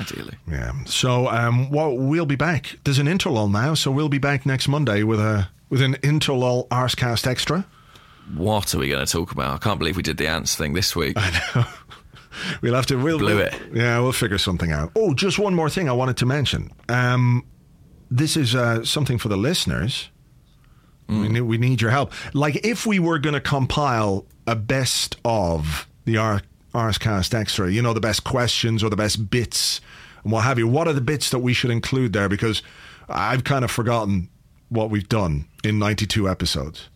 Speaker 4: ideally.
Speaker 3: Yeah. So, um, well, we'll be back. There's an interlull now, so we'll be back next Monday with a with an interlull Arsecast extra.
Speaker 4: What are we going to talk about? I can't believe we did the ants thing this week. I know.
Speaker 3: We'll have to. We'll,
Speaker 4: Blew it.
Speaker 3: Yeah, we'll figure something out. Oh, just one more thing I wanted to mention. Um, this is uh, something for the listeners. We, need, we need your help. Like, if we were going to compile a best of the R- Arsecast Extra, you know, the best questions or the best bits and what have you, what are the bits that we should include there? Because I've kind of forgotten what we've done in 92 episodes.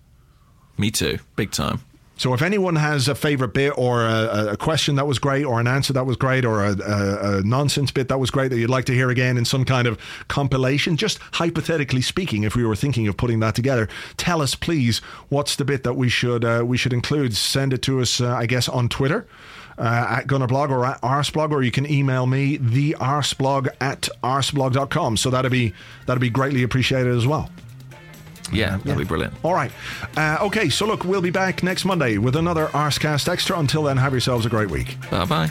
Speaker 4: Me too, big time.
Speaker 3: So if anyone has a favorite bit or a, a question that was great or an answer that was great or a, a, a nonsense bit that was great that you'd like to hear again in some kind of compilation, just hypothetically speaking, if we were thinking of putting that together, tell us please what's the bit that we should uh, we should include. Send it to us, uh, I guess, on Twitter. Uh, at Gunnerblog or at Arseblog, or you can email me the Arseblog at arseblog.com. So that'd be that'd be greatly appreciated as well.
Speaker 4: Yeah, that'd be brilliant.
Speaker 3: All right. Uh, okay, so look, we'll be back next Monday with another Arsecast Extra. Until then, have yourselves a great week.
Speaker 4: Bye bye.